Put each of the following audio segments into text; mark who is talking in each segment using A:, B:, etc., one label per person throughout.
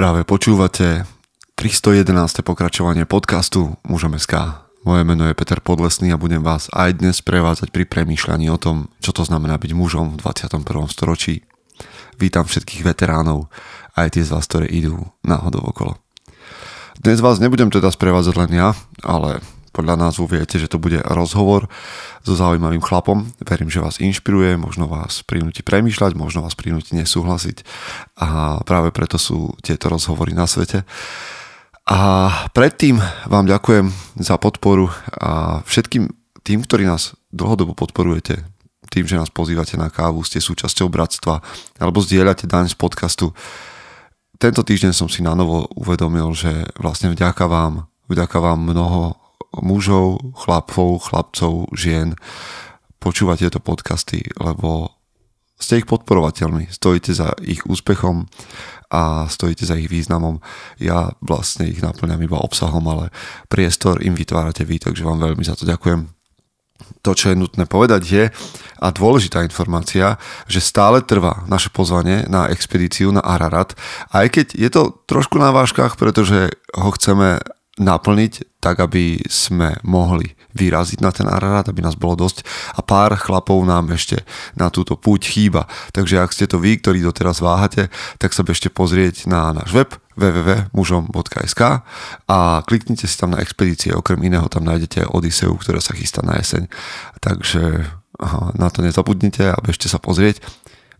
A: Práve počúvate 311. pokračovanie podcastu Mužom SK. Moje meno je Peter Podlesný a budem vás aj dnes prevádzať pri premýšľaní o tom, čo to znamená byť mužom v 21. storočí. Vítam všetkých veteránov, aj tie z vás, ktoré idú náhodou okolo. Dnes vás nebudem teda sprevádzať len ja, ale podľa názvu viete, že to bude rozhovor so zaujímavým chlapom. Verím, že vás inšpiruje, možno vás prinúti premýšľať, možno vás prinúti nesúhlasiť a práve preto sú tieto rozhovory na svete. A predtým vám ďakujem za podporu a všetkým tým, ktorí nás dlhodobo podporujete, tým, že nás pozývate na kávu, ste súčasťou bratstva alebo zdieľate daň z podcastu. Tento týždeň som si na novo uvedomil, že vlastne vďaka vám, vďaka vám mnoho mužov, chlapov, chlapcov, žien počúvať tieto podcasty, lebo ste ich podporovateľmi, stojíte za ich úspechom a stojíte za ich významom. Ja vlastne ich naplňam iba obsahom, ale priestor im vytvárate vy, takže vám veľmi za to ďakujem. To, čo je nutné povedať je, a dôležitá informácia, že stále trvá naše pozvanie na expedíciu na Ararat, aj keď je to trošku na váškach, pretože ho chceme naplniť tak, aby sme mohli vyraziť na ten Ararat, aby nás bolo dosť a pár chlapov nám ešte na túto púť chýba. Takže ak ste to vy, ktorí doteraz váhate, tak sa bežte pozrieť na náš web www.mužom.sk a kliknite si tam na expedície, okrem iného tam nájdete Odiseu, ktorá sa chystá na jeseň. Takže na to nezabudnite a bežte sa pozrieť.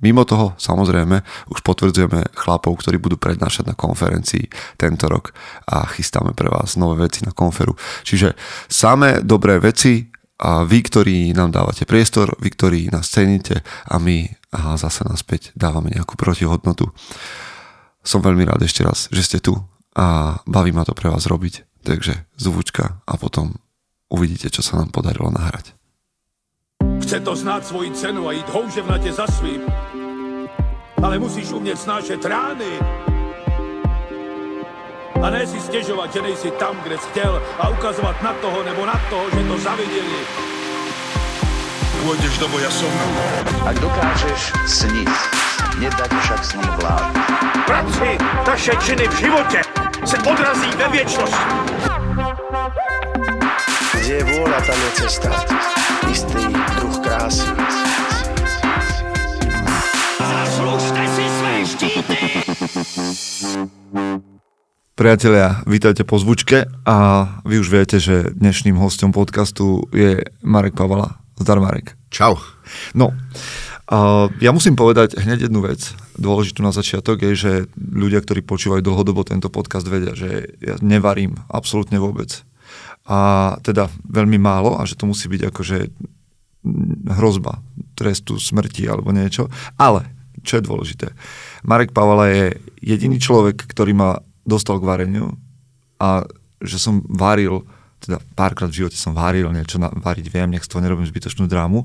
A: Mimo toho, samozrejme, už potvrdzujeme chlapov, ktorí budú prednášať na konferencii tento rok a chystáme pre vás nové veci na konferu. Čiže samé dobré veci a vy, ktorí nám dávate priestor, vy, ktorí nás ceníte a my a zase naspäť dávame nejakú protihodnotu. Som veľmi rád ešte raz, že ste tu a baví ma to pre vás robiť. Takže zvučka a potom uvidíte, čo sa nám podarilo nahrať.
B: Chce to znát svoji cenu a jít houževnatě za svým. Ale musíš umět snášet rány. A ne si stěžovat, že nejsi tam, kde jsi chtěl a ukazovat na toho nebo na toho, že to zaviděli. Pôjdeš do boja som.
C: Ak dokážeš sniť, nedať však snom vlád.
B: Práci, taše činy v životě se odrazí ve věčnosti.
D: Kde je vôľa, tam je cesta. Istý druh krásy.
B: Zaslužte si své štíty!
A: Priatelia, vítajte po zvučke a vy už viete, že dnešným hostom podcastu je Marek Pavala. Zdar Marek.
E: Čau.
A: No, a ja musím povedať hneď jednu vec, dôležitú na začiatok, je, že ľudia, ktorí počúvajú dlhodobo tento podcast, vedia, že ja nevarím absolútne vôbec. A teda veľmi málo a že to musí byť akože hrozba trestu smrti alebo niečo. Ale, čo je dôležité, Marek Pavala je jediný človek, ktorý ma dostal k vareniu a že som varil teda párkrát v živote som varil, niečo na, variť viem, nech z toho nerobím zbytočnú drámu.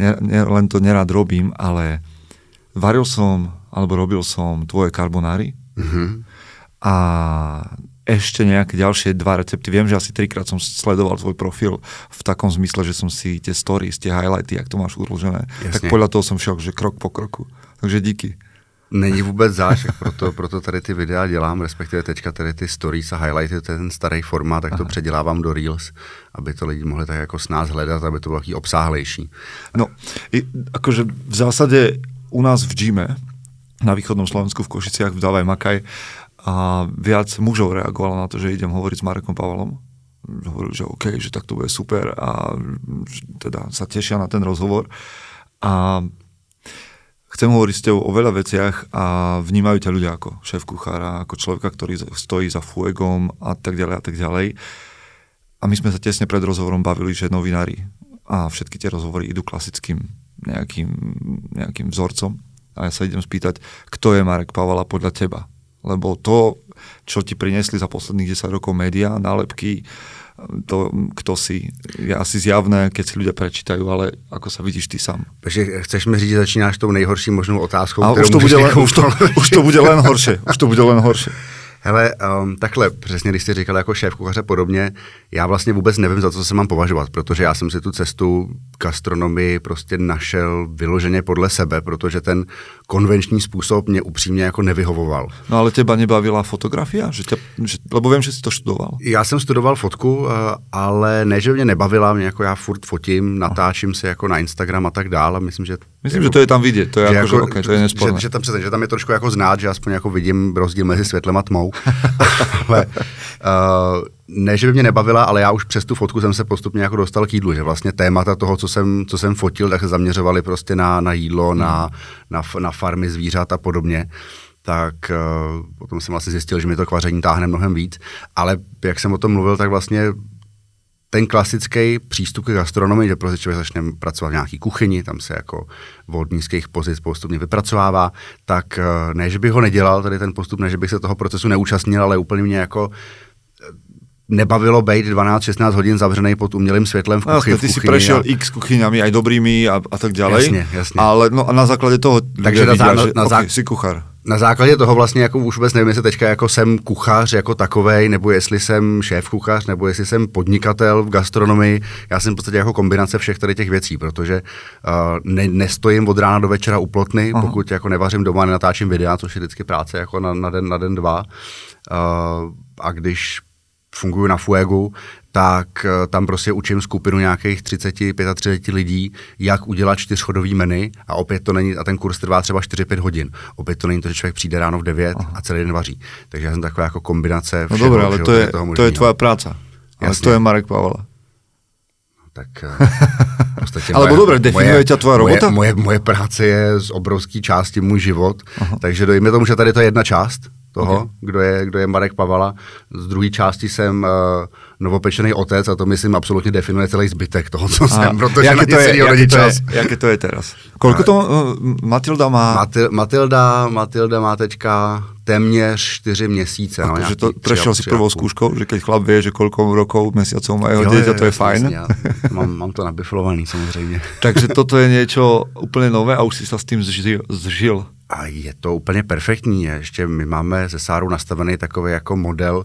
A: Ne, ne, len to nerád robím, ale varil som, alebo robil som tvoje karbonári mm-hmm. a ešte nejaké ďalšie dva recepty. Viem, že asi trikrát som sledoval tvoj profil v takom zmysle, že som si tie stories, tie highlighty, jak to máš uložené. Tak podľa toho som šok, že krok po kroku. Takže díky.
E: Není vůbec záš, proto, proto tady ty videa dělám, respektive teďka tady ty stories a highlighty, ten starý formát, tak to Aha. předělávám do Reels, aby to lidi mohli tak jako s nás hledat, aby to bylo taký obsáhlejší.
A: No, i, akože v zásade u nás v gyme, na východnom Slovensku v Košiciach v Davaj Makaj, a viac mužov reagovalo na to, že idem hovoriť s Marekom Pavalom. Hovorili, že OK, že tak to bude super a teda sa tešia na ten rozhovor. A chcem hovoriť s tebou o veľa veciach a vnímajú ťa ľudia ako šéf kuchára, ako človeka, ktorý stojí za fuegom a tak ďalej a tak ďalej. A my sme sa tesne pred rozhovorom bavili, že novinári a všetky tie rozhovory idú klasickým nejakým, nejakým vzorcom. A ja sa idem spýtať, kto je Marek Pavala podľa teba? Lebo to, čo ti priniesli za posledných 10 rokov médiá, nálepky, to, kto si, je asi zjavné, keď si ľudia prečítajú, ale ako sa vidíš ty sám.
E: Takže chceš mi říct, že začínáš tou nejhorší možnou otázkou,
A: Ale už to, bude len, už, to, už to bude len horšie. Už to bude len horšie.
E: Hele, um, takhle, přesně když jsi říkal jako šéf kuchaře podobně, já vlastně vůbec nevím, za co se mám považovat, protože já jsem si tu cestu gastronomii prostě našel vyloženě podle sebe, protože ten konvenční způsob mě upřímně jako nevyhovoval.
A: No ale teba nebavila fotografia? Že tě, že, lebo vím, že jsi to študoval.
E: Já jsem studoval fotku, eh, ale ne, že mě nebavila, mě jako já furt fotím, natáčím se jako na Instagram a tak dále. Myslím, že
A: Myslím, že to je tam vidět, to je
E: že,
A: jako, že, okay, to je
E: že,
A: nesporné.
E: že, tam, přesně, že tam je trošku jako znát, že aspoň jako vidím rozdíl mezi světlem a tmou. ale, uh, ne, že by mě nebavila, ale já už přes tu fotku jsem se postupně jako dostal k jídlu, že vlastně témata toho, co jsem, co jsem fotil, tak se zaměřovali prostě na, na jídlo, hmm. na, na, na farmy zvířat a podobně tak uh, potom jsem vlastně zjistil, že mi to kvaření táhne mnohem víc, ale jak jsem o tom mluvil, tak vlastně ten klasický přístup k gastronomii, že prostě člověk začne pracovat v nějaké kuchyni, tam se jako od nízkých pozic postupně vypracovává, tak eh, ne, že bych ho nedělal, tady ten postup, ne, že bych se toho procesu neúčastnil, ale úplně mě jako nebavilo být 12-16 hodin zavřený pod umělým světlem v
A: No,
E: kuchyni.
A: jasne, ty si prešiel
E: a-
A: x kuchyňami, aj dobrými a, a tak ďalej.
E: Jasne, jasne.
A: Ale no a na základě toho
E: Takže na zá-
A: vidia, že
E: na zá-
A: okay, si kuchár.
E: Na základě toho vlastně jako už vůbec nevím, jestli teďka jako jsem kuchař jako takovej, nebo jestli jsem šéf kuchař, nebo jestli jsem podnikatel v gastronomii. Já jsem v podstatě jako kombinace všech tady těch věcí, protože uh, ne, nestojím od rána do večera u plotny,
A: Aha.
E: pokud jako nevařím doma, nenatáčím videa, což je vždycky práce jako na, na, den, na den dva. Uh, a když funguji na Fuegu, tak eh, tam prostě učím skupinu nějakých 30, 35 lidí, jak udělat čtyřchodový menu a opět to není, a ten kurz trvá třeba 4-5 hodin. Opět to není to, že člověk přijde ráno v 9 Aha. a celý den vaří. Takže já jsem taková jako kombinace
A: No
E: všeho,
A: dobré, ale to je,
E: toho
A: to je
E: možného.
A: tvoja práca. Ale to je Marek Pavala.
E: Tak eh, podstatě
A: Alebo dobré, definuje tvoja
E: moje,
A: robota?
E: Moje, moje práce je z obrovské části můj život, Aha. takže dojme tomu, že tady to je jedna část toho, okay. kdo, je, kdo je Marek Pavala. Z druhé části jsem uh, novopečený otec a to myslím absolutně definuje celý zbytek toho, co jsem, protože na nic
A: to je,
E: není
A: to je,
E: čas.
A: jaké to je teraz? Koľko to uh, Matilda má?
E: Matil, Matilda, Matilda má teďka téměř čtyři měsíce. no, nějaký
A: to
E: a-
A: prešiel si
E: a
A: prvou skúškou, že keď chlap vie, že koľko rokov, mesiacov má jeho dieťa, to je fajn.
E: jasně, já mám, mám to nabiflovaný samozřejmě.
A: Takže toto je niečo úplne nové a už si sa s tým zžil. zžil.
E: A je to úplně perfektní. Ještě my máme se Sárou nastavený takový jako model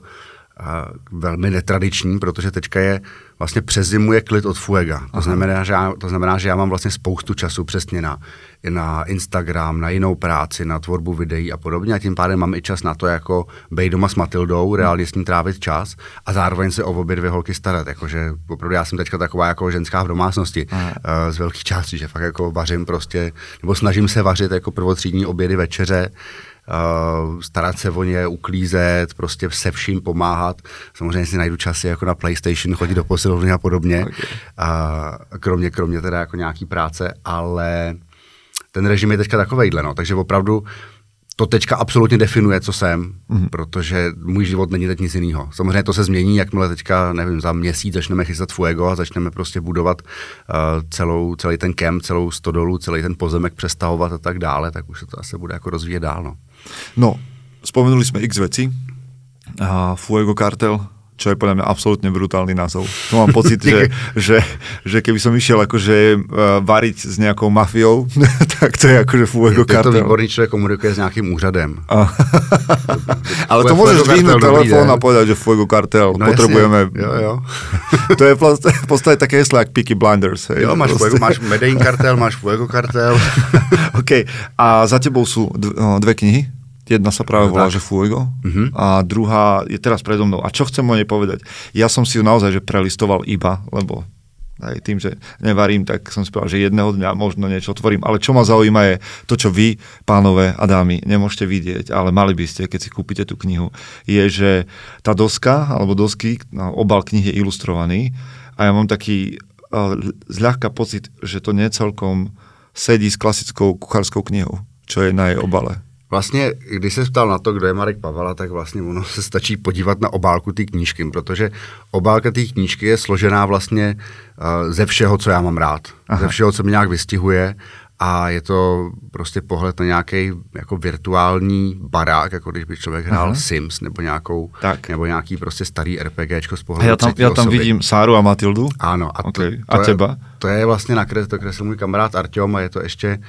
E: a velmi netradiční, protože teďka je vlastně přes zimu je klid od Fuega. To znamená, že já, to znamená, že já mám vlastně spoustu času přesně na, na Instagram, na jinou práci, na tvorbu videí a podobně a tím pádem mám i čas na to jako být doma s Matildou, reálně s ní trávit čas a zároveň se o obě dvě holky starat. Jakože opravdu já jsem teďka taková jako ženská v domácnosti uh, z velké části, že fakt jako vařím prostě, nebo snažím se vařit jako prvotřídní obědy, večeře, starat se o ně, uklízet, prostě se vším pomáhat. Samozřejmě si najdu časy jako na PlayStation, chodit do posilovny a podobně.
A: Okay.
E: Uh, kromě, kromě teda jako nějaký práce, ale ten režim je teďka takovejhle, no. Takže opravdu to teďka absolutně definuje, co jsem, mm-hmm. protože můj život není teď nic jiného. Samozřejmě to se změní, jakmile teďka, nevím, za měsíc začneme chystat Fuego a začneme prostě budovat uh, celou, celý ten kemp, celou stodolu, celý ten pozemek přestavovat a tak dále, tak už se to asi bude jako rozvíjet dál, no.
A: No, spomenuli sme x veci. A Fuego Cartel, čo je podľa mňa absolútne brutálny názov. To mám pocit, že, že, že keby som išiel akože uh, variť s nejakou mafiou, tak to je akože Fuego
E: Je, je to
A: Cartel.
E: výborný člověk, komunikuje s nějakým úřadem.
A: A, ale to môžeš
E: Cartel,
A: vyhnúť telefón a povedať, že Fuego Cartel,
E: No
A: potrebujeme...
E: jasně, jo, jo.
A: to je v podstate také heslo, jak Peaky Blinders. Hej.
E: Jo, máš. Fuego, máš Medellín kartel, máš Fuego kartel.
A: OK. A za tebou sú dve knihy. Jedna sa práve volá, že Fuego
E: Mhm.
A: a druhá je teraz predo mnou. A čo chcem o nej povedať? Ja som si ju naozaj že prelistoval iba, lebo aj tým, že nevarím, tak som si povedal, že jedného dňa možno niečo otvorím. Ale čo ma zaujíma je to, čo vy, pánové a dámy, nemôžete vidieť, ale mali by ste, keď si kúpite tú knihu, je, že tá doska, alebo dosky, no, obal knihy je ilustrovaný a ja mám taký uh, zľahka pocit, že to necelkom sedí s klasickou kuchárskou knihou, čo je na jej obale.
E: Vlastně, když se ptal na to, kdo je Marek Pavala, tak vlastně ono se stačí podívat na obálku té knížky, protože obálka té knížky je složená vlastně uh, ze všeho, co já mám rád. Aha. Ze všeho, co mě nějak vystihuje a je to prostě pohled na nějaký jako virtuální barák, jako když by člověk hrál
A: Aha.
E: Sims nebo nějakou,
A: Tak.
E: nebo nějaký prostě starý RPGčko z
A: A
E: pohledu
A: ja tam,
E: třetí
A: ja tam
E: osoby.
A: vidím Sáru a Matildu.
E: Ano, a, to,
A: Okay.
E: to,
A: A
E: je,
A: teba?
E: to je vlastně nakres, to kreslil můj kamarád Artyom a je to ještě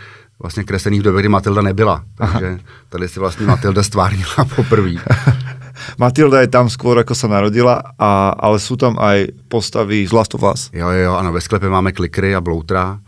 E: vlastně kreslený v době, kdy Matilda nebyla. Takže Aha. tady si vlastně Matilda stvárnila poprvé.
A: Matilda je tam skôr, ako sa narodila, a, ale sú tam aj postavy z Last of Us.
E: Jo, jo, ano, ve sklepě máme klikry a bloutra.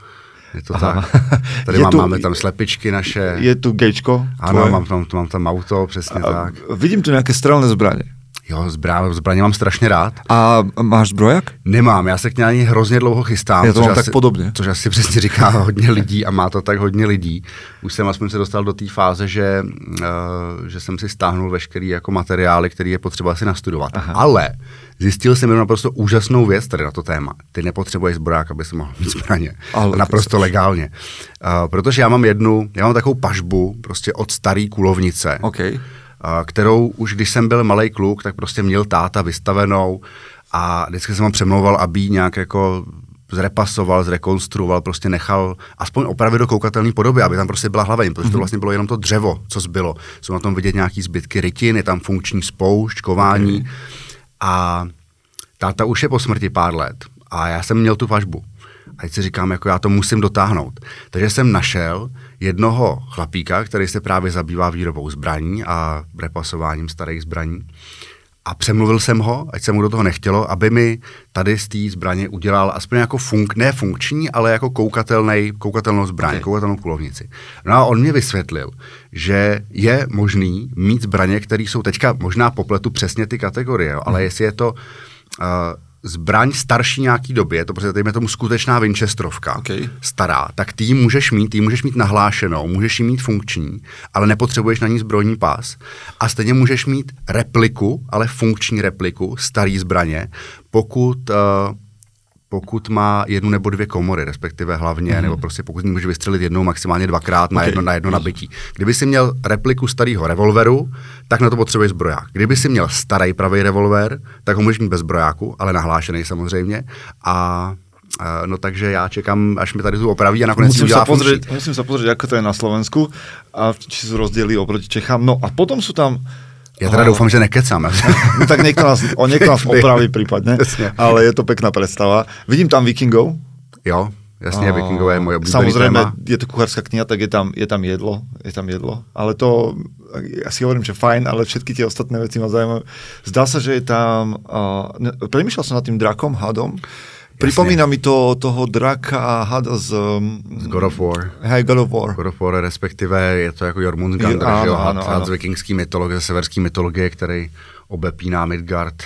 E: Je to tak. Tady
A: Je
E: mám,
A: tu-
E: máme tam slepičky naše.
A: Je tu gečko?
E: ano,
A: tvoje?
E: mám tam, mám tam auto, přesně
A: A
E: tak.
A: Vidím tu nějaké strelné zbraně.
E: Jo, zbraně, zbraně mám strašně rád.
A: A máš zbrojak?
E: Nemám, já se k ní ani hrozně dlouho chystám.
A: Já to mám tak
E: asi,
A: podobně.
E: Což asi přesně říká hodně lidí a má to tak hodně lidí. Už jsem aspoň se dostal do té fáze, že, uh, že jsem si stáhnul veškerý jako materiály, který je potřeba si nastudovat. Aha. Ale zjistil jsem jenom naprosto úžasnou věc tady na to téma. Ty nepotřebuješ zbroják, aby si mohl mít zbraně.
A: Ale-
E: naprosto legálně. Uh, protože já mám jednu, já mám takovou pažbu prostě od starý kulovnice
A: OK.
E: Kterou už když jsem byl malý kluk, tak prostě měl táta vystavenou a vždycky jsem ho přemlouval, aby ji nějak jako zrepasoval, zrekonstruoval, prostě nechal aspoň opravit do koukatelné podoby, aby tam prostě byla hlaveň, protože to vlastně bylo jenom to dřevo, co zbylo. Jsou na tom vidět nějaký zbytky rytin, je tam funkční spoušť, kování okay. a táta už je po smrti pár let a já jsem měl tu pažbu. A teď si říkám, jako já to musím dotáhnout. Takže jsem našel jednoho chlapíka, který se právě zabývá výrobou zbraní a repasováním starých zbraní. A přemluvil jsem ho, ať se mu do toho nechtělo, aby mi tady z té zbraně udělal aspoň jako funk, ne funkční, ale jako koukatelný, koukatelnou zbraň, okay. koukatelnou kulovnici. No a on mě vysvětlil, že je možný mít zbraně, které jsou teďka možná popletu přesně ty kategorie, jo, ale jestli je to uh, zbraň starší nějaký době, to prostě dejme tomu skutečná Winchesterovka,
A: Okay.
E: stará, tak ty ji můžeš mít, ty ji můžeš mít nahlášenou, můžeš ji mít funkční, ale nepotřebuješ na ní zbrojní pás. A stejně můžeš mít repliku, ale funkční repliku, starý zbraně, pokud, uh, pokud má jednu nebo dvě komory, respektive hlavně, mm-hmm. nebo prostě pokud můžeš vystřelit jednou, maximálně dvakrát na jedno, na jedno nabití. Kdyby si měl repliku starého revolveru, tak na to potřebuješ zbroják. Kdyby si měl starý pravý revolver, tak ho můžeš mít bez zbrojáku, ale nahlášený samozřejmě. A No takže já čekám, až mi tady tu opraví a nakonec si
A: Musím
E: udělá
A: pozrieť, musím sa pozrieť, ako to je na Slovensku a či sú rozdiely oproti Čechám. No a potom sú tam...
E: Já teda
A: Ah.
E: doufám, že nekecám.
A: No tak niekto nás, o, niekto nás opraví prípadne, ale je to pekná predstava. Vidím tam vikingov.
E: jo, jasně, vikingové je moje oblíbený
A: Samozrejme,
E: téma.
A: je to kucharská kniha, tak je tam, je tam jedlo, je tam jedlo. Ale to, ja si hovorím, že fajn, ale všetky tie ostatné veci ma zaujímajú. Zdá sa, že je tam, uh, ne, premýšľal som nad tým drakom, hadom. Pripomína mi to toho draka a hada z... Um,
E: Z God of War.
A: Hej, God of War.
E: God of War, respektive je to jako Jormungandr,
A: Jo, ano,
E: že jo,
A: ano,
E: had,
A: ano.
E: had z vikingský mytologie, ze severský mytologie, který obepíná Midgard.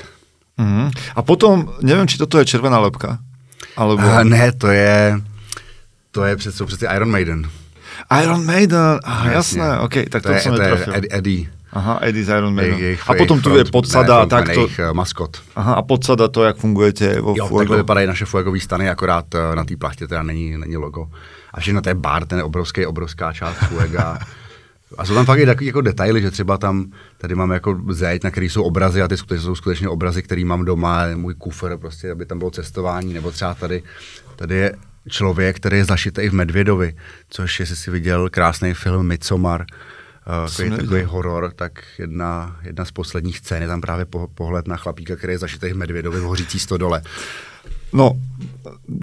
A: Mhm. A potom, neviem, či toto je červená lepka. Alebo...
E: A ne, to je, to je přece, přece Iron Maiden.
A: Iron Maiden, aha,
E: Jasně.
A: jasné, ok, tak to,
E: to je,
A: som
E: to je Eddie.
A: Aha, Eddie z Iron Maiden.
E: Jejich,
A: a potom tu je podsada a takto.
E: Jejich uh, maskot.
A: Aha, a podsada to, jak fungujete vo
E: Jo,
A: Fuego.
E: takhle vypadají naše fuegový stany, akorát eh, na té plachtě teda není, není logo. A všechno to je bar, ten obrovský, obrovská část fuega. A jsou tam fakt i takový jako detaily, že třeba tam, tady máme jako zeď, na který jsou obrazy a ty skutečně, jsou skutečně obrazy, který mám doma, můj kufr, prostě, aby tam bylo cestování, nebo třeba tady, tady je člověk, který je zašitý v Medvědovi, což jestli si viděl krásný film Midsommar, takový,
A: neviděl.
E: takový horor, tak jedna, jedna z posledních scén je tam právě po, pohled na chlapíka, který je zašitý v Medvědovi v hořící stodole.
A: No,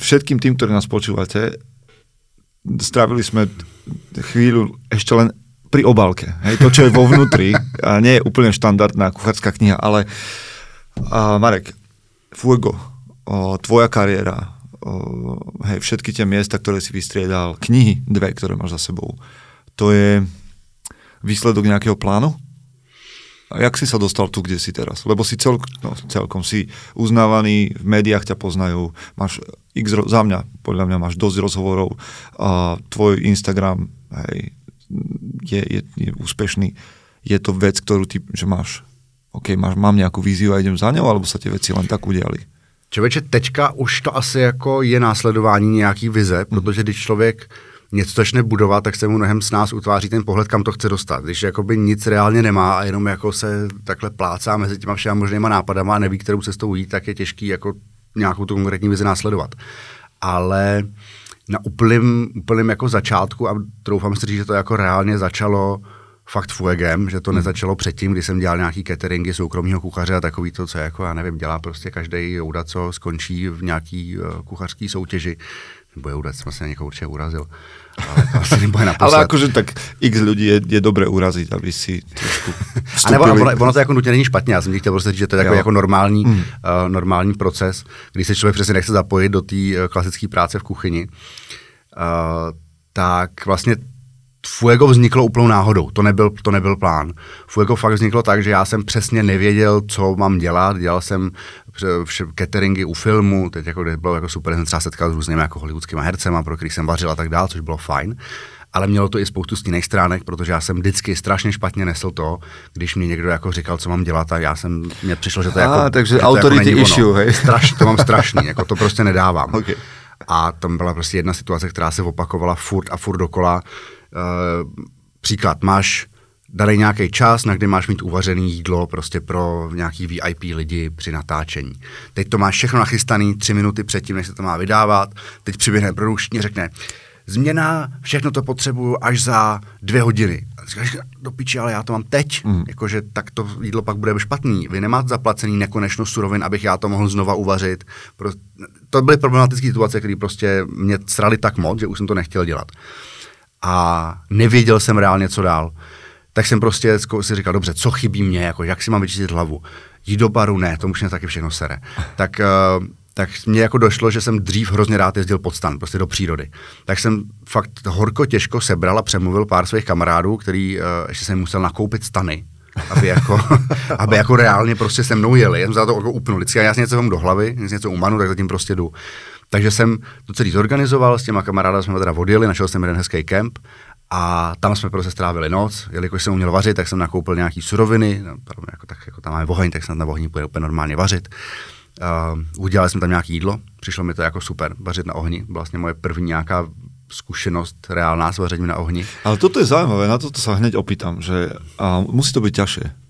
A: všetkým tým, ktorí nás počúvate, strávili sme chvíľu ešte len pri obálke. Hej, to, čo je vo vnútri, a nie je úplne štandardná kuchárska kniha, ale a Marek, Fuego, o, tvoja kariéra, o, hej, všetky tie miesta, ktoré si vystriedal, knihy, dve, ktoré máš za sebou, to je výsledok nejakého plánu? A jak si sa dostal tu, kde si teraz? Lebo si cel, no, celkom si uznávaný, v médiách ťa poznajú, máš x, za mňa, podľa mňa máš dosť rozhovorov, a tvoj Instagram hej, je, je, je úspešný. Je to vec, ktorú ty, že máš, OK, máš, mám nejakú víziu a idem za ňou, alebo sa tie veci len tak udiali?
E: Člověče, teďka už to asi jako je následování nějaký vize, protože když člověk něco začne budovat, tak se mu mnohem s nás utváří ten pohled, kam to chce dostat. Když jakoby nic reálně nemá a jenom jako se takhle plácá mezi těma všema možnýma nápadama a neví, kterou cestou jít, tak je těžký jako nějakou tu konkrétní vizi následovat. Ale na úplným, úplným jako začátku, a troufám si říct, že to jako reálně začalo fakt fuegem, že to nezačalo předtím, kdy jsem dělal nějaký cateringy soukromního kuchaře a takový to, co jako, já nevím, dělá prostě každý jouda, co skončí v nějaký uh, kuchařský soutěži. Nebo jouda, jsem se na někoho určitě urazil. Ale to asi nebude naposled.
A: Ale akože tak x ľudí je, je dobre uraziť, aby si trošku
E: A nebo, ono, ono to jako nutně není špatně, já jsem chtěl prostě říct, že to je takový
A: Jo.
E: jako normální, mm. uh, normální proces, kdy se člověk přesně nechce zapojit do té uh, klasické práce v kuchyni. tak vlastně Fuego vzniklo úplnou náhodou, to nebyl, to nebyl plán. Fuego fakt vzniklo tak, že já jsem přesně nevěděl, co mám dělat, dělal jsem cateringy u filmu, teď jako bylo jako super, jsem třeba setkal s různými jako hollywoodskými hercema, pro který jsem vařil a tak dál, což bylo fajn. Ale mělo to i spoustu stinných stránek, protože já jsem vždycky strašně špatně nesl to, když mi někdo jako říkal, co mám dělat a já jsem, mně přišlo, že to je jako...
A: A, takže authority
E: jako
A: issue, hej?
E: Straš, to mám strašný, jako to prostě nedávám.
A: Okay.
E: A tam byla prostě jedna situace, která se opakovala furt a furt dokola. Uh, příklad, máš daný nějaký čas, na kdy máš mít uvařený jídlo prostě pro nějaký VIP lidi při natáčení. Teď to máš všechno nachystaný tři minuty předtím, než se to má vydávat. Teď přiběhne produkční řekne, změna, všechno to potřebuju až za dvě hodiny. A říkáš, do piči, ale já to mám teď, mm. jakože tak to jídlo pak bude špatný. Vy nemáte zaplacený nekonečno surovin, abych já to mohl znova uvařit. Pro... To byly problematické situace, které prostě mě srali tak moc, že už jsem to nechtěl dělat. A nevěděl jsem reálně, co dál. Tak jsem prostě si říkal, dobře, co chybí mě, jako, jak si mám vyčistit hlavu. Jít do baru, ne, to už mě taky všechno sere. Tak uh, tak mě jako došlo, že jsem dřív hrozně rád jezdil pod stan, prostě do přírody. Tak jsem fakt horko těžko sebral a přemluvil pár svých kamarádů, který uh, ještě jsem musel nakoupit stany, aby jako, aby jako reálně prostě se mnou jeli. Já jsem za to jako upnul. Vždycky já si něco vám do hlavy, něco umanu, tak zatím prostě jdu. Takže jsem to celý zorganizoval, s těma kamarády jsme teda odjeli, našel jsem jeden hezký kemp a tam jsme prostě strávili noc, jelikož jsem uměl vařit, tak jsem nakoupil nějaký suroviny, no, jako, tak jako tam máme oheň, tak jsem na ohni půjde úplně normálně vařit. Uh, udělali jsme tam nějaké jídlo, přišlo mi to jako super, vařit na ohni, vlastně moje první nějaká zkušenost reálná s vařením na ohni.
A: Ale toto je zaujímavé, na toto sa hneď opýtam, že a musí to byť ťažšie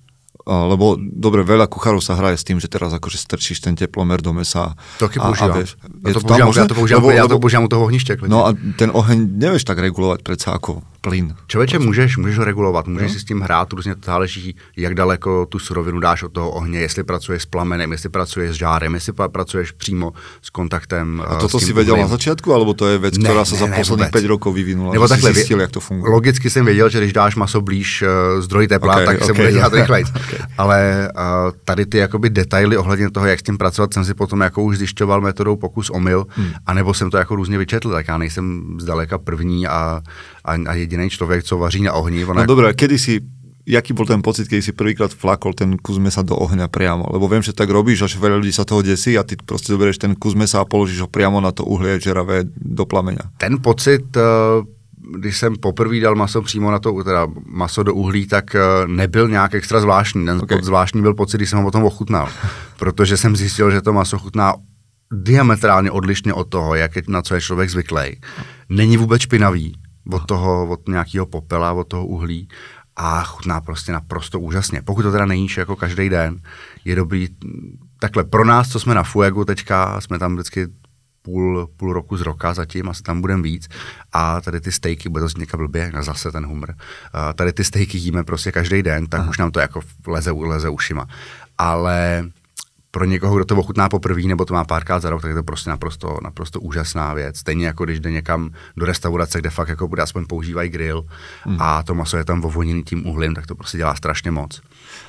A: lebo dobre, veľa kuchárov sa hraje s tým, že teraz akože strčíš ten teplomer do mesa.
E: To
A: a,
E: a vieš,
A: je
E: ja to, používam, ja to používam, lebo, ja to používam u toho ohniště.
A: No a ten oheň nevieš tak regulovať predsa ako plyn.
E: Člověče, můžeš, můžeš ho regulovat, můžeš no? si s tím hrát, různě to záleží, jak daleko tu surovinu dáš od toho ohně, jestli pracuješ s plamenem, jestli pracuješ s žárem, jestli pracuješ přímo s kontaktem.
A: A toto si věděl na začátku, alebo to je věc, ne, která se za posledních 5 rokov vyvinula?
E: Nebo takhle,
A: zjistil, jak to funguje?
E: Logicky jsem věděl, že když dáš maso blíž uh, zdroji tepla, okay, tak okay, se bude dělat rychleji. okay. Ale uh, tady ty jakoby detaily ohledně toho, jak s tím pracovat, jsem si potom jako už zjišťoval metodou pokus omyl, hmm. anebo jsem to jako různě vyčetl, tak já nejsem zdaleka první a, a, a jediný člověk, co vaří na ohni.
A: no jako... dobré, kedy si jaký bol ten pocit, keď si prvýkrát flakol ten kus mesa do ohňa priamo? Lebo viem, že tak robíš, až veľa ľudí sa toho desí a ty proste zoberieš ten kus mesa a položíš ho priamo na to uhlie žeravé do plameňa.
E: Ten pocit, eh, když jsem poprvé dal maso přímo na to, teda maso do uhlí, tak eh, nebyl nějak extra zvláštní. Ten okay. zvláštní byl pocit, když jsem ho potom ochutnal. Protože jsem zjistil, že to maso chutná diametrálně odlišně od toho, jak je, na co je člověk zvyklý. Není vůbec špinavý od toho, od nějakého popela, od toho uhlí a chutná prostě naprosto úžasně. Pokud to teda nejíš jako každý den, je dobrý, takhle pro nás, co jsme na Fuegu teďka, jsme tam vždycky půl, půl roku z roka zatím, asi tam budeme víc. A tady ty stejky, bude to zněka blbě, na zase ten humor. A tady ty stejky jíme prostě každý den, tak Aha. už nám to jako leze, leze ušima. Ale pro někoho, kdo to ochutná poprvé nebo to má párkrát za rok, tak je to prostě naprosto, naprosto úžasná věc. Stejně jako když jde někam do restaurace, kde fakt jako bude aspoň používají grill hmm. a to maso je tam vovoněný tím uhlím, tak to prostě dělá strašně moc.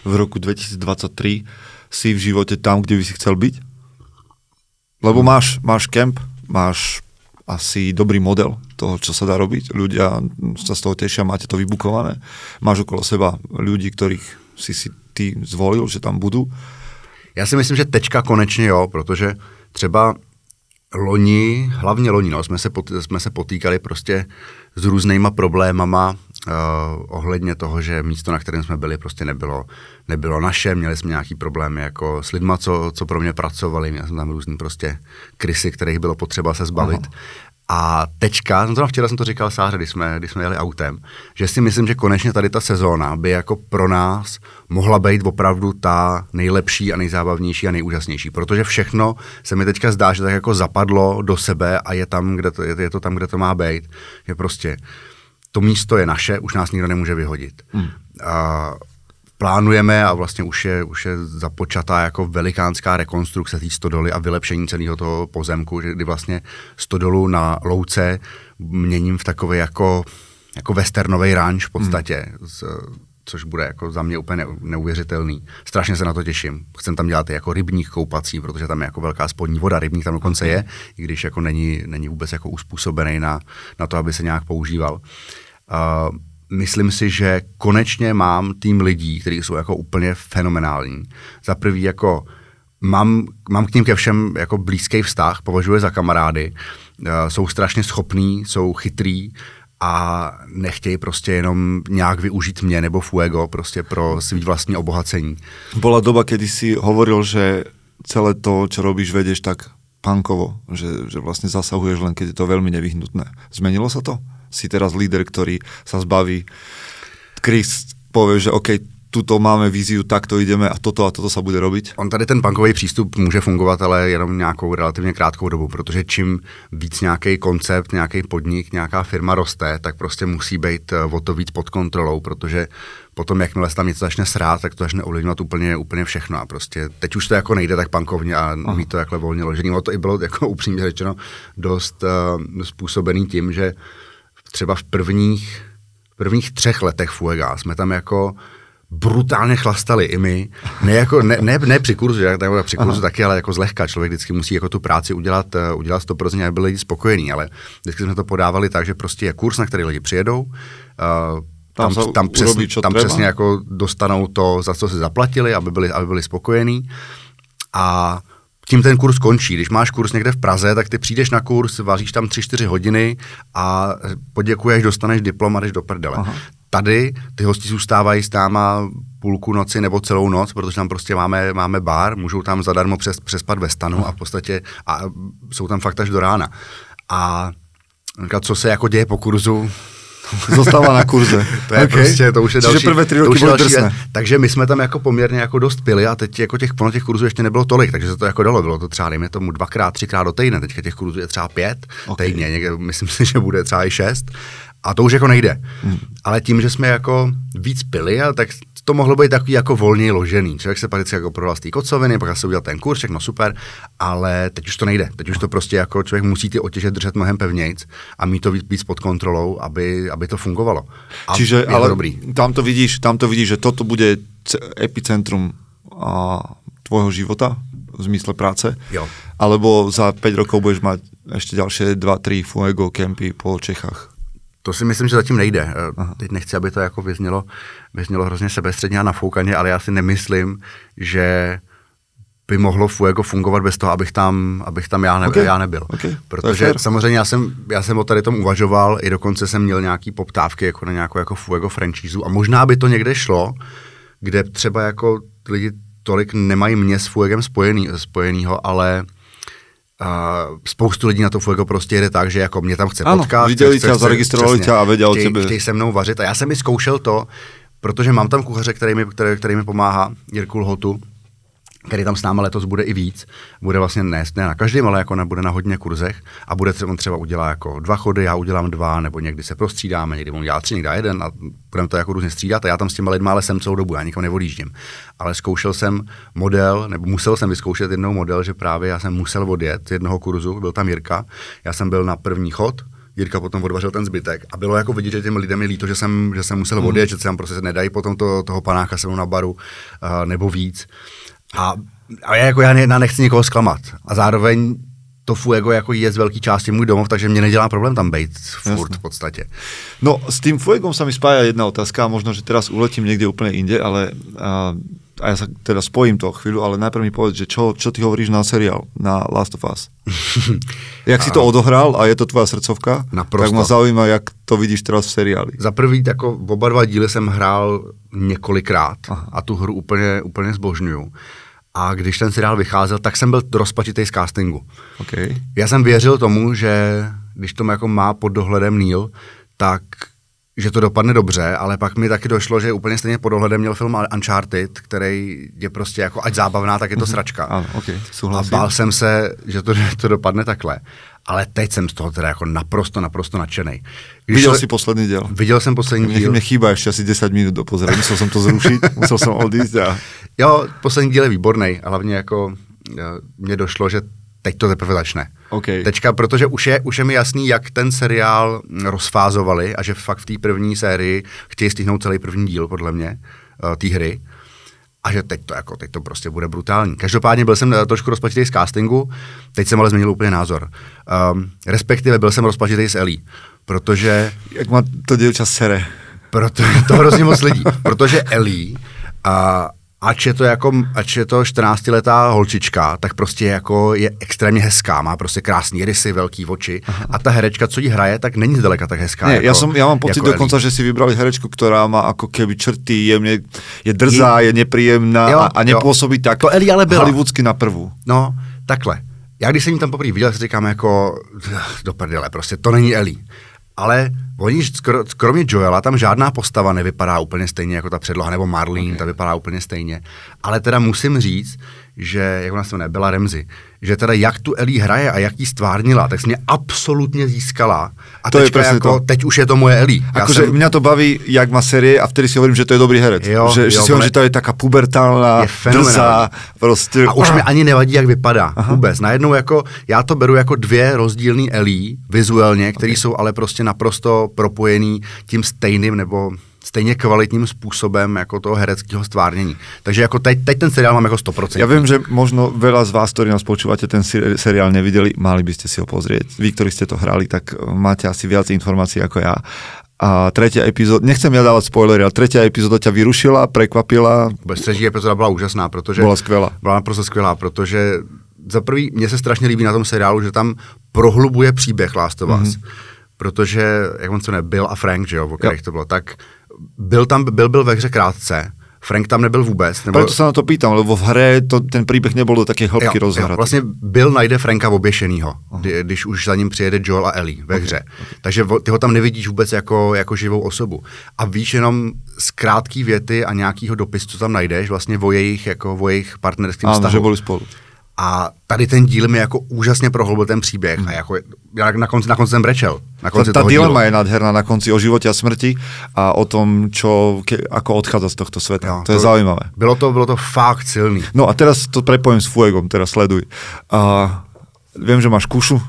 A: V roku 2023 si v životě tam, kde by si chcel být? Lebo máš, máš kemp, máš asi dobrý model toho, čo sa dá robiť. Ľudia sa z toho tešia, máte to vybukované. Máš okolo seba ľudí, ktorých si si ty zvolil, že tam budú
E: já si myslím, že tečka konečně jo, protože třeba loni, hlavně loni, no, jsme, se pot, jsme se potýkali prostě s různýma problémama uh, ohledně toho, že místo, na kterém jsme byli, prostě nebylo, nebylo naše, měli jsme nějaký problémy jako s lidma, co, co pro mě pracovali, měl jsem tam různý prostě krysy, kterých bylo potřeba se zbavit. Aha. A teďka, to včera jsem to říkal Sáře, když jsme, když jsme jeli autem, že si myslím, že konečně tady ta sezóna by jako pro nás mohla být opravdu ta nejlepší a nejzábavnější a nejúžasnější, protože všechno se mi teďka zdá, že tak jako zapadlo do sebe a je tam, kde to, je, je to tam, kde to má být. Že prostě to místo je naše, už nás nikdo nemůže vyhodit. Hmm. A plánujeme a vlastně už je, už je započatá jako velikánská rekonstrukce té stodoly a vylepšení celého toho pozemku, kdy vlastně stodolu na louce měním v takový jako, jako westernový ranč v podstatě. Hmm. S, což bude jako za mě úplně neu- neuvěřitelný. Strašně se na to těším. Chcem tam dělat i jako rybník koupací, protože tam je jako velká spodní voda, rybník tam dokonce je, i když jako není, není vůbec jako uspůsobený na, na to, aby se nějak používal. Uh, myslím si, že konečně mám tým lidí, kteří jsou jako úplně fenomenální. Za prvý jako mám, mám k ním ke všem jako blízký vztah, považuji za kamarády, uh, jsou strašně schopní, jsou chytrý a nechtějí prostě jenom nějak využít mě nebo Fuego prostě pro svý vlastní obohacení.
A: Bola doba, kedy si hovoril, že celé to, čo robíš, vedeš tak pankovo, že, že vlastne zasahuješ len, keď je to veľmi nevyhnutné. Zmenilo sa to? Si teraz líder, ktorý sa zbaví Chris povie, že OK, tuto máme víziu, takto ideme a toto a toto sa bude robiť?
E: On tady ten punkový přístup může fungovat, ale jenom nějakou relativně krátkou dobu, protože čím víc nějaký koncept, nějaký podnik, nějaká firma roste, tak prostě musí být eh, o to víc pod kontrolou, protože potom, jakmile se tam něco začne srát, tak to začne ovlivňovat úplně, úplně všechno. A prostě teď už to jako nejde tak pankovně a Aha. mít to takhle volně ložený. O to i bylo jako upřímně řečeno dost uh, způsobený tím, že třeba v prvních, v prvních třech letech Fuega jsme tam jako brutálně chlastali i my. Ne, jako, ne, ne, ne při kurzu, tak, při kurzu taky, ale jako zlehka. Člověk vždycky musí jako tu práci udělat, uh, udělat 100%, aby byli lidi spokojení, ale vždycky jsme to podávali tak, že prostě je kurz, na který lidi přijedou, uh,
A: Tam
E: tam, tam, přes,
A: urobí, čo
E: tam přesně jako dostanou to, za co si zaplatili, aby byli, aby byli spokojení. A tím ten kurz končí. Když máš kurz někde v Praze, tak ty přijdeš na kurz, vaříš tam 3-4 hodiny a poděkuješ, dostaneš diplom a jdeš do prdele. Aha. Tady ty hosti zůstávají s náma půlku noci nebo celou noc, protože tam prostě máme, máme bar, můžou tam zadarmo přes, přespat ve stanu a v podstatě a jsou tam fakt až do rána. A co se jako děje po kurzu,
A: Zostáva na kurze.
E: to je okay. prostě, to už je
A: Čiže
E: další,
A: prvé tři
E: to
A: roky byly
E: další
A: drsné.
E: Takže my jsme tam jako poměrně jako dost pili a teď jako těch, ono těch kurzů ještě nebylo tolik, takže se to jako dalo. Bylo to třeba, dejme tomu, dvakrát, třikrát do týdne. Teďka těch kurzů je třeba pět
A: Ok.
E: okay. týdně, někde, myslím si, že bude třeba i šest. A to už jako nejde. Hmm. Ale tím, že jsme jako víc pili, tak to mohlo být takový jako volně ložený. Člověk se pak vždycky jako prodal z té kocoviny, pak se udělal ten kurz, všechno super, ale teď už to nejde. Teď už to prostě jako člověk musí ty otěže držet mnohem pevnějc a mít to víc, víc pod kontrolou, aby, aby to fungovalo. A
A: Čiže,
E: je to
A: ale
E: dobrý.
A: tam to vidíš, tam to vidíš, že toto bude ce- epicentrum a, tvojho života v zmysle práce?
E: Jo.
A: Alebo za 5 rokov budeš mať ešte ďalšie 2-3 Fuego kempy po Čechách?
E: To si myslím, že zatím nejde. Aha. Teď nechci, aby to jako vyznělo, vyznělo hrozně sebestředně a nafoukaně, ale já si nemyslím, že by mohlo Fuego fungovat bez toho, abych tam, abych tam já, ne,
A: Ok,
E: okay. já nebyl.
A: ok, to je
E: Protože samozřejmě já jsem, já jsem o tady tom uvažoval, i dokonce jsem měl nějaký poptávky jako na nějakou jako Fuego franchízu a možná by to někde šlo, kde třeba jako lidi tolik nemají mě s Fuegem spojený, spojenýho, ale Uh, spoustu lidí na to Fuego prostě jede tak, že jako mě tam chce
A: Ano,
E: potkat.
A: viděli
E: chce-
A: tě zaregistrovali tě a
E: chtějí-
A: tebe.
E: Chtějí se mnou vařit a já jsem i zkoušel to, protože mám tam kuchaře, který mi, který, který mi pomáhá, Jirku Lhotu, který tam s náma letos bude i víc. Bude vlastně ne, ne na každém, ale jako na, bude na hodně kurzech a bude třeba, on třeba udělá jako dva chody, já udělám dva, nebo někdy se prostřídáme, někdy on udělá tři, někdy jeden a budeme to jako různě střídat a já tam s těma lidma ale jsem celou dobu, já nikam neodjíždím. Ale zkoušel jsem model, nebo musel jsem vyzkoušet jednou model, že právě já jsem musel odjet z jednoho kurzu, byl tam Jirka, já jsem byl na první chod, Jirka potom odvařil ten zbytek a bylo jako vidět, že těm lidem je líto, že jsem, že jsem musel odjet, že se tam prostě nedají potom to, toho panáka se na baru uh, nebo víc. A, a já, jako já, ne, já nechci nikoho zklamat. A zároveň to Fuego jako je z velké části můj domov, takže mě nedělá problém tam být furt
A: Jasne.
E: v podstatě.
A: No, s tým Fuegom sa mi spája jedna otázka, a možno, že teraz uletím niekde úplne inde, ale a, a ja sa teda spojím to chvíľu, ale najprv mi povedz, že čo, čo ty hovoríš na seriál, na Last of Us? jak si to odohral a je to tvoja srdcovka,
E: Naprosto.
A: tak ma zaujíma, jak to vidíš teraz v seriáli.
E: Za prvý, jako oba dva díly jsem hrál několikrát Aha. a tu hru úplně, úplně zbožňuju. A když ten seriál vycházel, tak jsem byl rozpačitý z castingu.
A: Okay.
E: Já jsem věřil tomu, že když to jako má pod dohledem Neil, tak že to dopadne dobře, ale pak mi taky došlo, že úplně stejně pod dohledem měl film Uncharted, který je prostě jako ať zábavná, tak je to sračka.
A: Ano, ok,
E: A
A: souhlasím.
E: bál jsem se, že to, že to dopadne takhle. Ale teď jsem z toho teda jako naprosto, naprosto nadšený. Když
A: Viděl
E: to-
A: si posledný diel?
E: Viděl jsem poslední
A: Mne,
E: díl.
A: mne chýba ešte asi 10 minút do pozrieť, musel som to zrušiť, musel som odísť a...
E: Jo, poslední díl je výborný. A hlavně jako eh, mně došlo, že teď to teprve začne.
A: OK.
E: Teďka, protože už je, už je mi jasný, jak ten seriál rozfázovali a že fakt v té první sérii chtějí stihnout celý první díl, podle mě, uh, té hry. A že teď to, jako, teď to prostě bude brutální. Každopádně byl jsem eh, trošku rozpačitý z castingu, teď jsem ale změnil úplně názor. Um, respektive byl jsem rozpačitý s Ellie, protože
A: Jak má to děvča sere.
E: proto, to hrozně moc lidí, protože Ellie, a, ač je to jako, ač je to 14-letá holčička, tak prostě jako je extrémně hezká, má prostě krásný rysy, velký oči Aha. a ta herečka, co jí hraje, tak není zdaleka tak hezká.
A: Nie,
E: jako,
A: ja, som, ja mám pocit
E: jako
A: dokonca,
E: Ellie.
A: že si vybrali herečku, ktorá má ako keby črty, jemne, je drzá, je nepríjemná
E: Jo,
A: a, a
E: jo.
A: nepôsobí tak
E: To Ellie ale byla.
A: hollywoodsky na prvú.
E: No, takhle. Já když jsem ji tam poprvé viděl, si říkám jako, "Ugh, do prdele, prostě to není Ellie. Ale oni, kromě Joela, tam žádná postava nevypadá úplně stejně jako ta předloha, nebo Marlene, okay. ta vypadá úplně stejně. Ale teda musím říct, že, jak ona se jmenuje, Bella Ramsey, že teda jak tu Ellie hraje a jak jí stvárnila, tak se mě absolutně získala. A
A: To je presne
E: jako,
A: to.
E: teď už je to moje. Já
A: Akože
E: jsem-
A: mňa to baví, jak má série a vtedy si hovorím, že to je dobrý herec.
E: Jo,
A: že, že
E: jo,
A: si hovorím, že to je taká pubertálna,
E: Je
A: drzá, prostě.
E: A už mi ani nevadí, jak vypadá. Aha. Vůbec. Najednou jako, já to beru jako dvě rozdílné Ellie vizuálně, které okay. jsou ale prostě naprosto propojený tím stejným nebo stejně kvalitním způsobem jako toho hereckého stvárnění. Takže jako teď, teď ten seriál mám jako 100%.
A: Ja viem, že možno veľa z vás, ktorí nás počúvate, ten seri- seriál nevideli, mali by ste si ho pozrieť. Vy, ktorí ste to hrali, tak eh, máte asi viac informácií ako ja. A tretia epizóda, nechcem ja dávať spoilery, ale tretia epizóda ťa vyrušila, prekvapila.
E: Třetí epizoda byla úžasná, protože...
A: Byla skvělá.
E: Byla naprosto skvělá, protože za prvý, mně se strašně líbí na tom seriálu, že tam prohlubuje příběh Last of Us. Mm-hmm. Protože, jak on se jmenuje, Bill a Frank, že jo, o kterých to bylo, tak byl tam, byl, byl ve hře krátce, Frank tam nebyl vůbec. Nebo,
A: Preto sa na to pýtam, lebo v hre to, ten príbeh nebol do takej hĺbky rozhratý.
E: Vlastně Bill najde Franka oběšenýho, kdy, když už za ním přijede Joel a Ellie ve hře. Takže vo- ty ho tam nevidíš vůbec jako, jako živou osobu. A víš jenom z krátký věty a nějakýho dopisu, co tam najdeš, vlastně o jejich, jako o jejich partnerském vztahu.
A: že boli spolu.
E: A tady ten díl mi jako úžasně prohloubil ten příběh. A jako, já na konci, na konci jsem brečel. Na
A: Ta,
E: konci toho
A: dilema
E: dílu.
A: je nádherná na konci o živote a smrti a o tom, čo, ke, ako odchádza z tohto sveta.
E: Jo,
A: to je
E: to-
A: zaujímavé.
E: Bylo to, bylo to fakt silný.
A: No a teraz to prepojím s Fuegom, teraz sleduj. A viem, že máš kušu,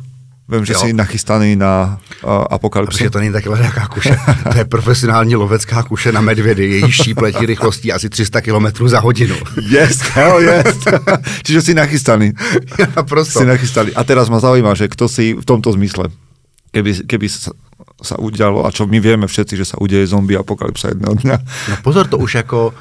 A: viem, že
E: Jo.
A: si nachystaný na uh, apokalypsu.
E: Protože to není takhle nějaká kuše. To je profesionální lovecká kuše na medvědy. Její šíp letí rychlostí asi 300 km za hodinu.
A: Yes, hell yes. Čiže si nachystaný.
E: Naprosto.
A: Si nachystaný. A teraz ma zaujíma, že kto si v tomto zmysle, keby, keby sa, sa udialo, a čo my vieme všetci, že sa udeje zombie apokalypsa jedného dňa.
E: No pozor, to už jako,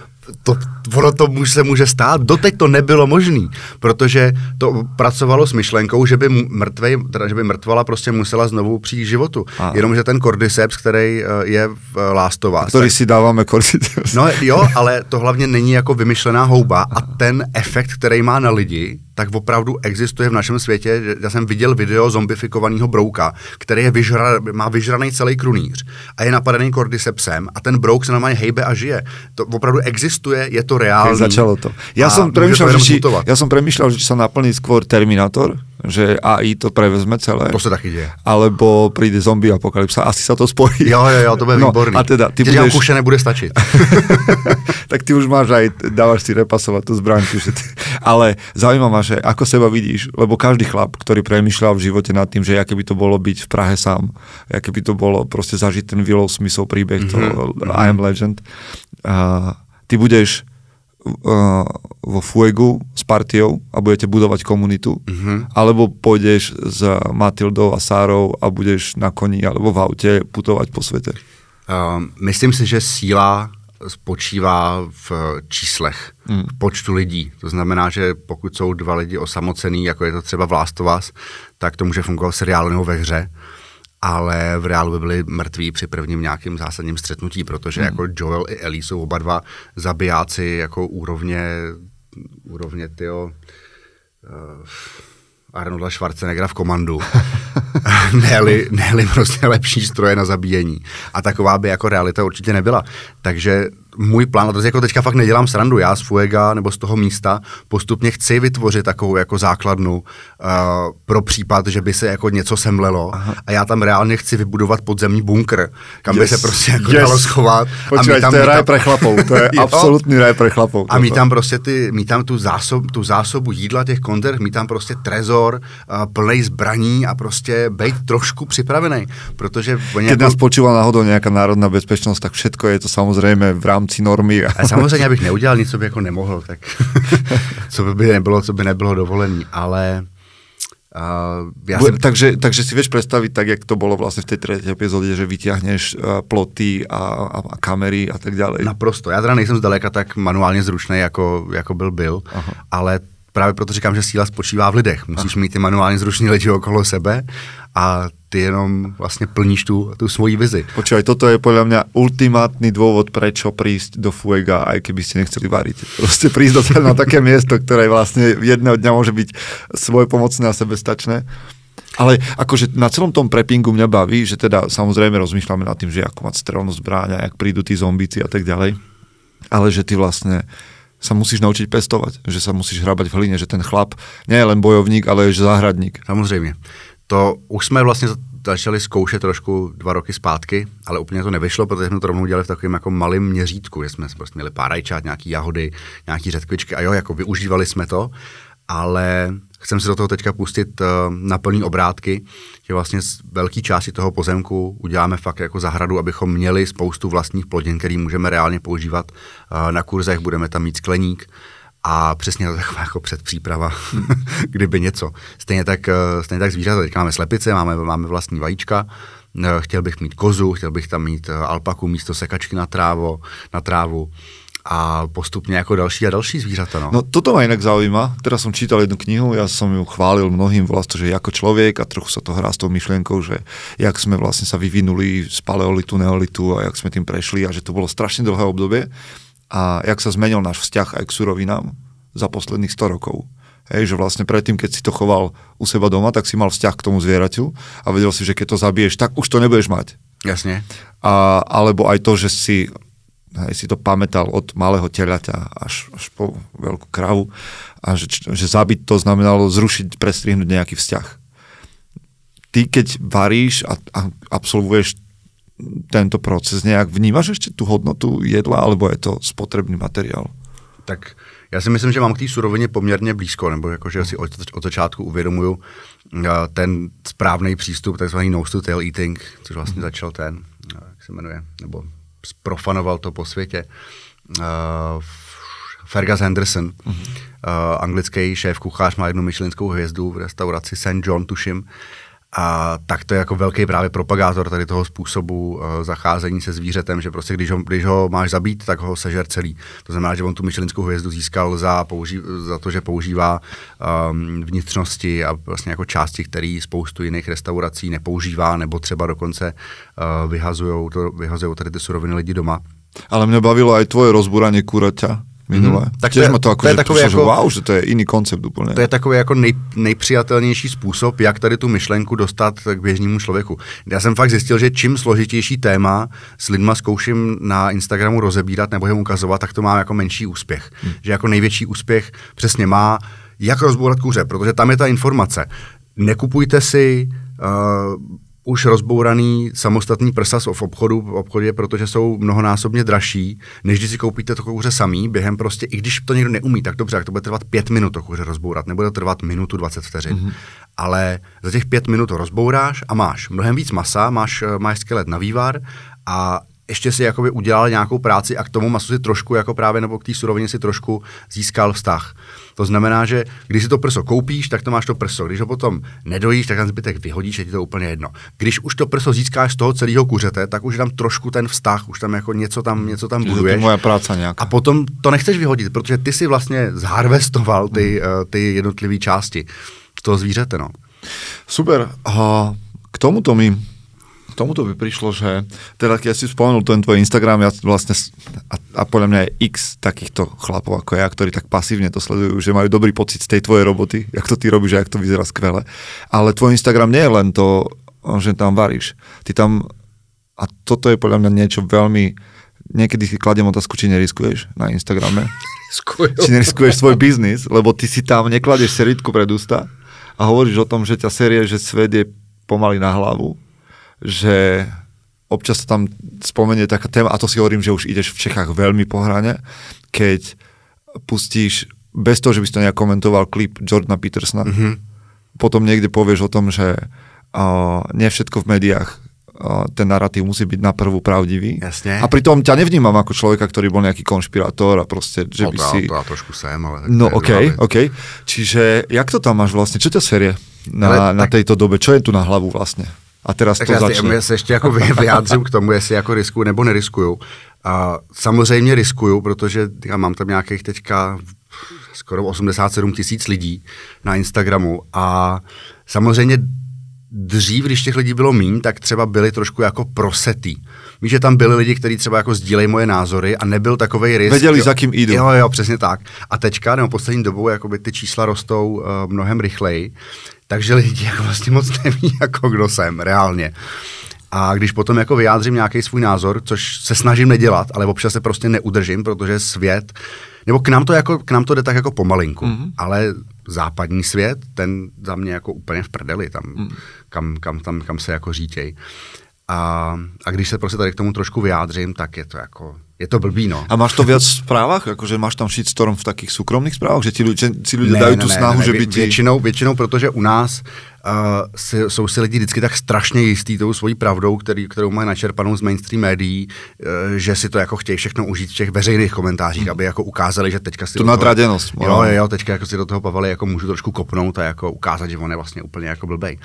E: to, ono to může, se může stát. Doteď to nebylo možné, protože to pracovalo s myšlenkou, že by mrtvej, teda, že by mrtvala prostě musela znovu přijít k životu.
A: A.
E: Jenomže ten cordyceps, který eh, je v eh,
A: Ktorý
E: tak-
A: si dávame korzitus.
E: No jo, ale to hlavně není jako vymyšlená houba a ten efekt, který má na lidi, tak opravdu existuje v našem světě. že Já jsem viděl video zombifikovaného brouka, který je vyžra, má vyžraný celý krunýř a je napadený cordycepsem a ten brouk se normálně hejbe a žije. To opravdu existuje, je to
A: Keď
E: reálný.
A: začalo to.
E: Může to
A: premýšľal, že či, ja som premýšľal, že sa naplní skôr Terminátor, že AI to prevezme celé.
E: To se taky děje.
A: Alebo príde zombie apokalypsa. Asi sa to spojí.
E: Jo, jo, jo, to bude
A: no,
E: výborný.
A: A teda, ty
E: říkám,
A: budeš...
E: kuše nebude stačit.
A: tak ty už máš aj, dávaš si repasovať tú zbraňku. Že ty, ale zaujíma ma, že ako seba vidíš, lebo každý chlap, ktorý premýšľal v živote nad tým, že aké by to bolo byť v Prahe sám, aké by to bolo proste zažiť ten Willow Smithov príbeh, to
E: Mhm,
A: I Am Legend, a ty budeš uh, vo Fuegu s partiou a budete budovať komunitu,
E: Mhm.
A: alebo pôjdeš s Matildou a Sárou a budeš na koni alebo v aute putovať po svete.
E: Um, myslím si, že síla spočívá v číslech,
A: Hmm.
E: v počtu lidí. To znamená, že pokud jsou dva lidi osamocený, jako je to třeba v Last of Us, tak to může fungovat v seriálu nebo ve hře, ale v reálu by byli mrtví při prvním nějakým zásadním střetnutí, protože jako Joel i Ellie jsou oba dva zabijáci jako úrovně, úrovně tyjo, uh, Arnolda Schwarzeneggera v komandu. ne-li, ne prostě lepší stroje na zabíjení. A taková by jako realita určitě nebyla. Takže můj plán, a to jako teďka fakt nedělám srandu, já z Fuega nebo z toho místa postupně chci vytvořit takovou jako základnu uh, pro případ, že by se jako něco semlelo Aha. a já tam reálně chci vybudovat podzemní bunkr, kam yes. by se prostě jako yes. dalo schovat.
A: Počkej, a my tam, to je ráj pre chlapou, to je absolutní ráj pre chlapou.
E: A mít tam prostě ty, mít tam tu, zásob, tu zásobu jídla těch konter, mít tam prostě trezor uh, plný zbraní a prostě být trošku připravený, protože...
A: Keď jako... nás počúva náhodou nějaká národná bezpečnost, tak všetko je to samozřejmě v rámci rámci normy.
E: A samozřejmě, abych neudělal nic, co by jako nemohl, tak co by nebylo, co by nebylo dovolený, ale
A: Uh, ja som... takže, takže si vieš predstaviť tak, jak to bolo vlastne v tej tretej epizóde, že vyťahneš uh, ploty a, a, a kamery a tak ďalej.
E: Naprosto. Já teda nejsem zdaleka tak manuálně zručný, jako, jako byl Bill, Aha. ale právě proto říkám, že síla spočívá v lidech. Musíš mít ty manuálně zruční lidi okolo sebe a ty jenom vlastně plníš tu, tu svoji vizi.
A: Počúvaj, toto je podľa mňa ultimátny dôvod, prečo prísť do Fuega, aj keby ste nechceli variť. Proste prísť do na také miesto, ktoré vlastne jedného dňa môže byť pomocné a sebestačné. Ale akože na celom tom preppingu mňa baví, že teda samozrejme rozmýšľame nad tým, že ako mať strelnú zbráň jak prídu tí zombíci a tak ďalej. Ale že ty vlastne sa musíš naučiť pestovať, že sa musíš hrabať v hline, že ten chlap nie je len bojovník, ale je záhradník.
E: Samozřejmě. To už jsme vlastně začali zkoušet trošku dva roky zpátky, ale úplně to nevyšlo, protože jsme to rovnou dělali v takovém jako malém měřítku, že jsme prostě měli pár rajčat, nějaký jahody, nějaký řetkvičky a jo, jako využívali jsme to, ale chcem se do toho teďka pustit uh, na plný obrátky, že vlastně z velké části toho pozemku uděláme fakt jako zahradu, abychom měli spoustu vlastních plodin, který můžeme reálně používat uh, na kurzech, budeme tam mít skleník, a přesně to taková jako předpříprava, kdyby něco. Stejně tak, eh, stejně tak zvířata, teď máme slepice, máme, máme vlastní vajíčka, chtěl bych mít kozu, chtěl bych tam mít alpaku místo sekačky na, trávo, na trávu a postupně jako další a další zvířata. No.
A: no toto ma inak zaujíma. Teraz som čítal jednu knihu, ja som ju chválil mnohým, volá to, že ako človek a trochu sa to hrá s tou myšlienkou, že jak sme vlastne sa vyvinuli z paleolitu, neolitu a jak sme tým prešli a že to bolo strašne dlhé obdobie a jak sa zmenil náš vzťah aj k surovinám za posledných 100 rokov. Hej, že vlastne predtým, keď si to choval u seba doma, tak si mal vzťah k tomu zvieraťu a vedel si, že keď to zabiješ, tak už to nebudeš mať.
E: Jasne.
A: A, alebo aj to, že si, hej, si to pamätal od malého telaťa až, až po veľkú kravu a že, že zabiť to znamenalo zrušiť, prestrihnúť nejaký vzťah. Ty, keď varíš a, a absolvuješ tento proces nějak vnímáš ještě tu hodnotu jedla, alebo je to spotrebný materiál?
E: Tak já si myslím, že mám k té surovině poměrně blízko, nebo jako, že si od, od začátku uvědomuju uh, ten správný přístup, takzvaný nose to tail eating, což vlastně začal ten, uh, jak se jmenuje, nebo sprofanoval to po světě, uh, Fergus Henderson, mm-hmm. uh, anglický šéf kuchař, má jednu myšlinskou hvězdu v restauraci St. John, tuším, a tak to je jako velký právě propagátor tady toho způsobu uh, zacházení se zvířetem, že prostě když ho, když ho máš zabít, tak ho sežer celý. To znamená, že on tu myšelinskou hvězdu získal za, použi- za to, že používá um, vnitřnosti a vlastně jako části, které spoustu jiných restaurací nepoužívá, nebo třeba dokonce uh, vyhazují vyhazují tady ty suroviny lidi doma.
A: Ale mě bavilo aj tvoje rozbúranie kuraťa minule. Mm, tak to je, to, jako, to je takový jako, wow, že to je jiný koncept úplně.
E: To je takový jako nej, nejpřijatelnější způsob, jak tady tu myšlenku dostat k běžnému člověku. Já jsem fakt zjistil, že čím složitější téma s lidma zkouším na Instagramu rozebírat nebo jim ukazovat, tak to má jako menší úspěch. Mm. Že jako největší úspěch přesně má, jak rozbourat kuře, protože tam je ta informace. Nekupujte si uh, už rozbouraný samostatný prsa v obchodu, v obchodě, protože jsou mnohonásobně dražší, než když si koupíte to kouře samý, během prostě, i když to někdo neumí, tak dobře, jak to bude trvat pět minut to kouře rozbourat, nebude to trvat minutu 20 vteřin. Mm-hmm. Ale za těch pět minut to rozbouráš a máš mnohem víc masa, máš, eh, máš skelet na vývar a ještě si jakoby udělal nějakou práci a k tomu masu si trošku jako právě nebo k té surovině si trošku získal vztah. To znamená, že když si to prso koupíš, tak to máš to prso. Když ho potom nedojíš, tak ten zbytek vyhodíš, je ti to úplně jedno. Když už to prso získáš z toho celého kuřete, tak už tam trošku ten vztah, už tam jako něco tam, něco tam buduješ.
A: To moje práce nějaká.
E: A potom to nechceš vyhodit, protože ty si vlastně zharvestoval ty, mm. ty jednotlivé části toho zvířete. No.
A: Super. A k tomuto mi tomuto by prišlo, že teda keď si spomenul ten tvoj Instagram, ja vlastne, a, a podľa mňa je x takýchto chlapov ako ja, ktorí tak pasívne to sledujú, že majú dobrý pocit z tej tvojej roboty, jak to ty robíš a jak to vyzerá skvele. Ale tvoj Instagram nie je len to, že tam varíš. Ty tam, a toto je podľa mňa niečo veľmi, niekedy si kladiem otázku, či neriskuješ na Instagrame. Či neriskuješ svoj biznis, lebo ty si tam nekladeš seritku pred ústa a hovoríš o tom, že ťa série, že svet je pomaly na hlavu, že občas tam spomenie taká téma, a to si hovorím, že už ideš v Čechách veľmi po hrane, keď pustíš, bez toho, že by si to nejak komentoval, klip Jordana Petersona, mm-hmm. potom niekde povieš o tom, že uh, nie všetko v médiách ten narratív musí byť na prvú pravdivý.
E: Jasne.
A: A pritom ťa nevnímam ako človeka, ktorý bol nejaký konšpirátor a proste, že
E: no,
A: by
E: to,
A: si...
E: to ja trošku sem, ale...
A: No OK. OK. Čiže jak to tam máš vlastne? Čo ťa serie na,
E: Ale
A: na
E: tak-
A: tejto dobe? Čo je tu na hlavu vlastne? A teraz
E: Tak
A: to
E: já,
A: začne.
E: já se ještě jako vy- vyjádřím k tomu, jestli jako riskuju nebo neriskuju. A samozřejmě riskuju, protože já mám tam nějakých teďka skoro 87 tisíc lidí na Instagramu a samozřejmě dřív, když těch lidí bylo míň, tak třeba byli trošku jako prosetý. Víš, že tam byli lidi, kteří třeba jako sdílejí moje názory a nebyl takovej risk.
A: Věděli,
E: jo.
A: za kým jdou.
E: Jo, jo, přesně tak. A teďka, nebo poslední dobou, jakoby ty čísla rostou uh, mnohem rychleji, takže lidi jako vlastně moc neví, jako kdo jsem, reálně. A když potom jako vyjádřím nějaký svůj názor, což se snažím nedělat, ale občas se prostě neudržím, protože svět, nebo k nám to, jako, k nám to jde tak jako pomalinku, mm-hmm. ale západní svět, ten za mě jako úplně v prdeli, tam, mm. kam, kam, tam, kam se jako řítěj. A, a když se prostě tady k tomu trošku vyjádřím, tak je to jako, je to blbý, no.
A: A máš to v správach? Akože máš tam shitstorm v takých súkromných správach? Že ti ľudia, si ľudia dajú tú snahu, že by ti...
E: Většinou, většinou, protože u nás uh, si, jsou si lidi vždycky tak strašně jistý tou svojí pravdou, který, kterou mají načerpanou z mainstream médií, uh, že si to jako chtějí všechno užít v těch veřejných komentářích, aby jako ukázali, že teďka si
A: Tu nadraděnost,
E: Jo, jo, jo, teďka jako si do toho Pavely jako můžu trošku kopnout a jako ukázat, že on je vlastně úplně jako blbej.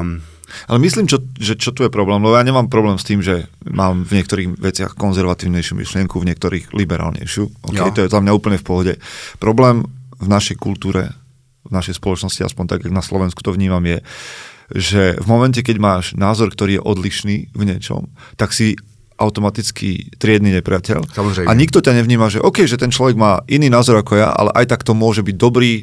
E: Um,
A: Ale myslím, čo, že čo tu je problém, lebo ja nemám problém s tým, že mám v niektorých veciach konzervatívnejšiu myšlienku, v niektorých liberálnejšiu. Okay,
E: Jo.
A: to je za mňa úplne v pohode. Problém v našej kultúre, v našej spoločnosti, aspoň tak, jak na Slovensku to vnímam, je, že v momente, keď máš názor, ktorý je odlišný v niečom, tak si automaticky triedny nepriateľ.
E: Samozrejme.
A: A nikto ťa nevníma, že OK, že ten človek má iný názor ako ja, ale aj tak to môže byť dobrý,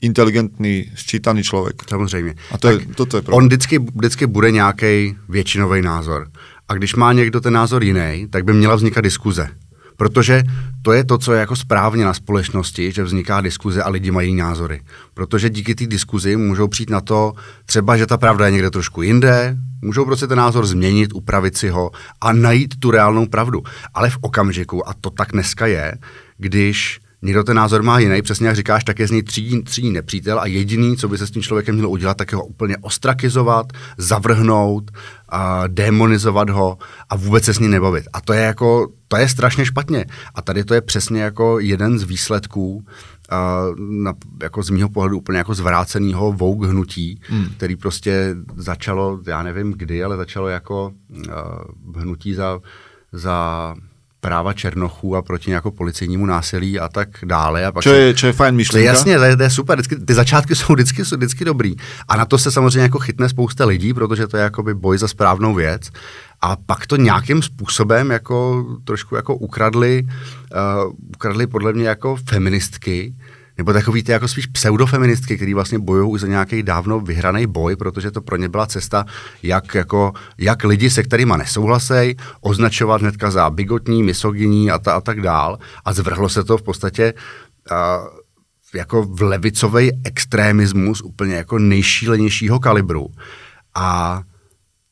A: inteligentní, sčítaný člověk.
E: Samozřejmě.
A: A to je, toto je problém.
E: On vždycky, vždycky bude nějaký většinový názor. A když má někdo ten názor jiný, tak by měla vznikat diskuze. Protože to je to, co je jako správně na společnosti, že vzniká diskuze a lidi mají názory. Protože díky té diskuzi můžou přijít na to, třeba, že ta pravda je někde trošku jinde, můžou prostě ten názor změnit, upravit si ho a najít tu reálnou pravdu. Ale v okamžiku, a to tak dneska je, když někdo ten názor má jiný, přesně jak říkáš, tak je z něj třídní, třídní nepřítel a jediný, co by se s tím člověkem mělo udělat, tak je ho úplně ostrakizovat, zavrhnout, a demonizovat ho a vůbec se s ním nebavit. A to je jako, to je strašně špatně. A tady to je přesně jako jeden z výsledků Uh, na, jako z mýho pohledu úplně jako zvráceného Vogue hnutí, hmm. který prostě začalo, já nevím kdy, ale začalo jako uh, hnutí za, za práva černochů a proti nějakou policejnímu násilí a tak dále. A pak
A: Čo je, čo je fajn myšlenka.
E: jasně, to je, to je super, vždycky, ty začátky jsou vždycky, jsou vždycky dobrý. A na to se samozřejmě jako chytne spousta lidí, protože to je jakoby boj za správnou věc. A pak to nějakým způsobem jako trošku jako ukradli, uh, ukradli podle mě jako feministky, nebo takový ty jako spíš pseudofeministky, který vlastně bojují za nějaký dávno vyhraný boj, protože to pro ně byla cesta, jak, jako, jak lidi, se kterými nesouhlasej, označovat hnedka za bigotní, misogyní a, ta, a tak dál. A zvrhlo se to v podstatě uh, jako v levicový extremismus úplně jako nejšílenějšího kalibru. A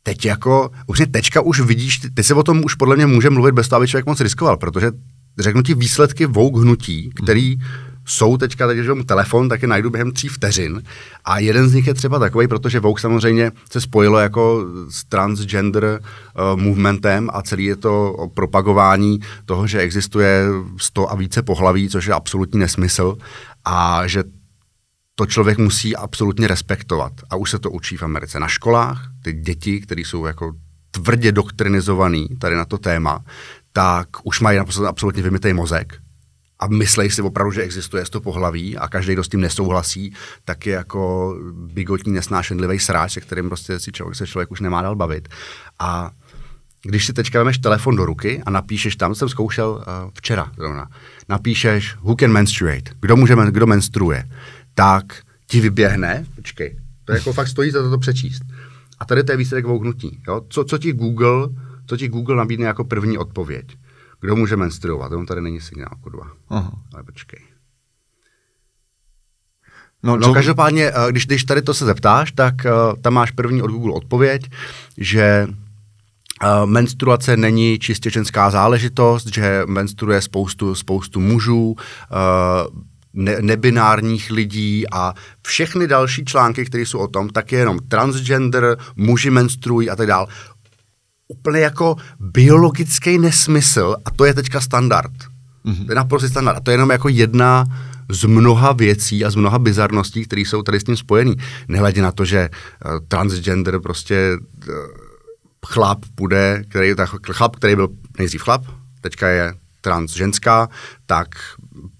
E: teď jako, už je tečka už vidíš, ty se o tom už podle mě může mluvit bez toho, aby člověk moc riskoval, protože řeknu ti výsledky Vogue hnutí, který jsou teďka, teď, když telefon, tak je najdu během tří vteřin. A jeden z nich je třeba takový, protože Vogue samozřejmě se spojilo jako s transgender uh, movementem a celý je to propagování toho, že existuje 100 a více pohlaví, což je absolutní nesmysl a že to člověk musí absolutně respektovat. A už se to učí v Americe na školách. Ty děti, které jsou jako tvrdě doktrinizovaný tady na to téma, tak už mají naprosto absolutně vymitý mozek. A myslej si opravdu, že existuje to pohlaví a každý, kdo s tím nesouhlasí, tak je jako bigotní, nesnášenlivý sráč, se kterým prostě si člověk, se člověk už nemá dál bavit. A když si teďka vemeš telefon do ruky a napíšeš tam, jsem zkoušel uh, včera zrovna, napíšeš who can menstruate, kdo může, kdo menstruuje, tak ti vyběhne, počkej, to jako fakt stojí za to, to přečíst. A tady to je výsledek vouknutí. Jo? Co, co, ti Google, co ti Google nabídne jako první odpověď? Kdo může menstruovat? On tady není signál, kurva.
A: Aha.
E: Ale počkej.
A: No,
E: No, každopádně, eh, když, když tady to se zeptáš, tak uh, tam máš první od Google odpověď, že uh, menstruace není čistě ženská záležitost, že menstruuje spoustu, spoustu mužů, uh, ne, nebinárních lidí a všechny další články, které jsou o tom, tak je jenom transgender, muži menstruují a tak dále. Úplně jako biologický nesmysl a to je teďka standard. Mm-hmm. To je naprosto standard. A to je jenom jako jedna z mnoha věcí a z mnoha bizarností, které jsou tady s tím spojený. Nehledě na to, že uh, transgender prostě uh, chlap bude, který, tak, chlap, který byl nejdřív chlap, teďka je trans ženská, tak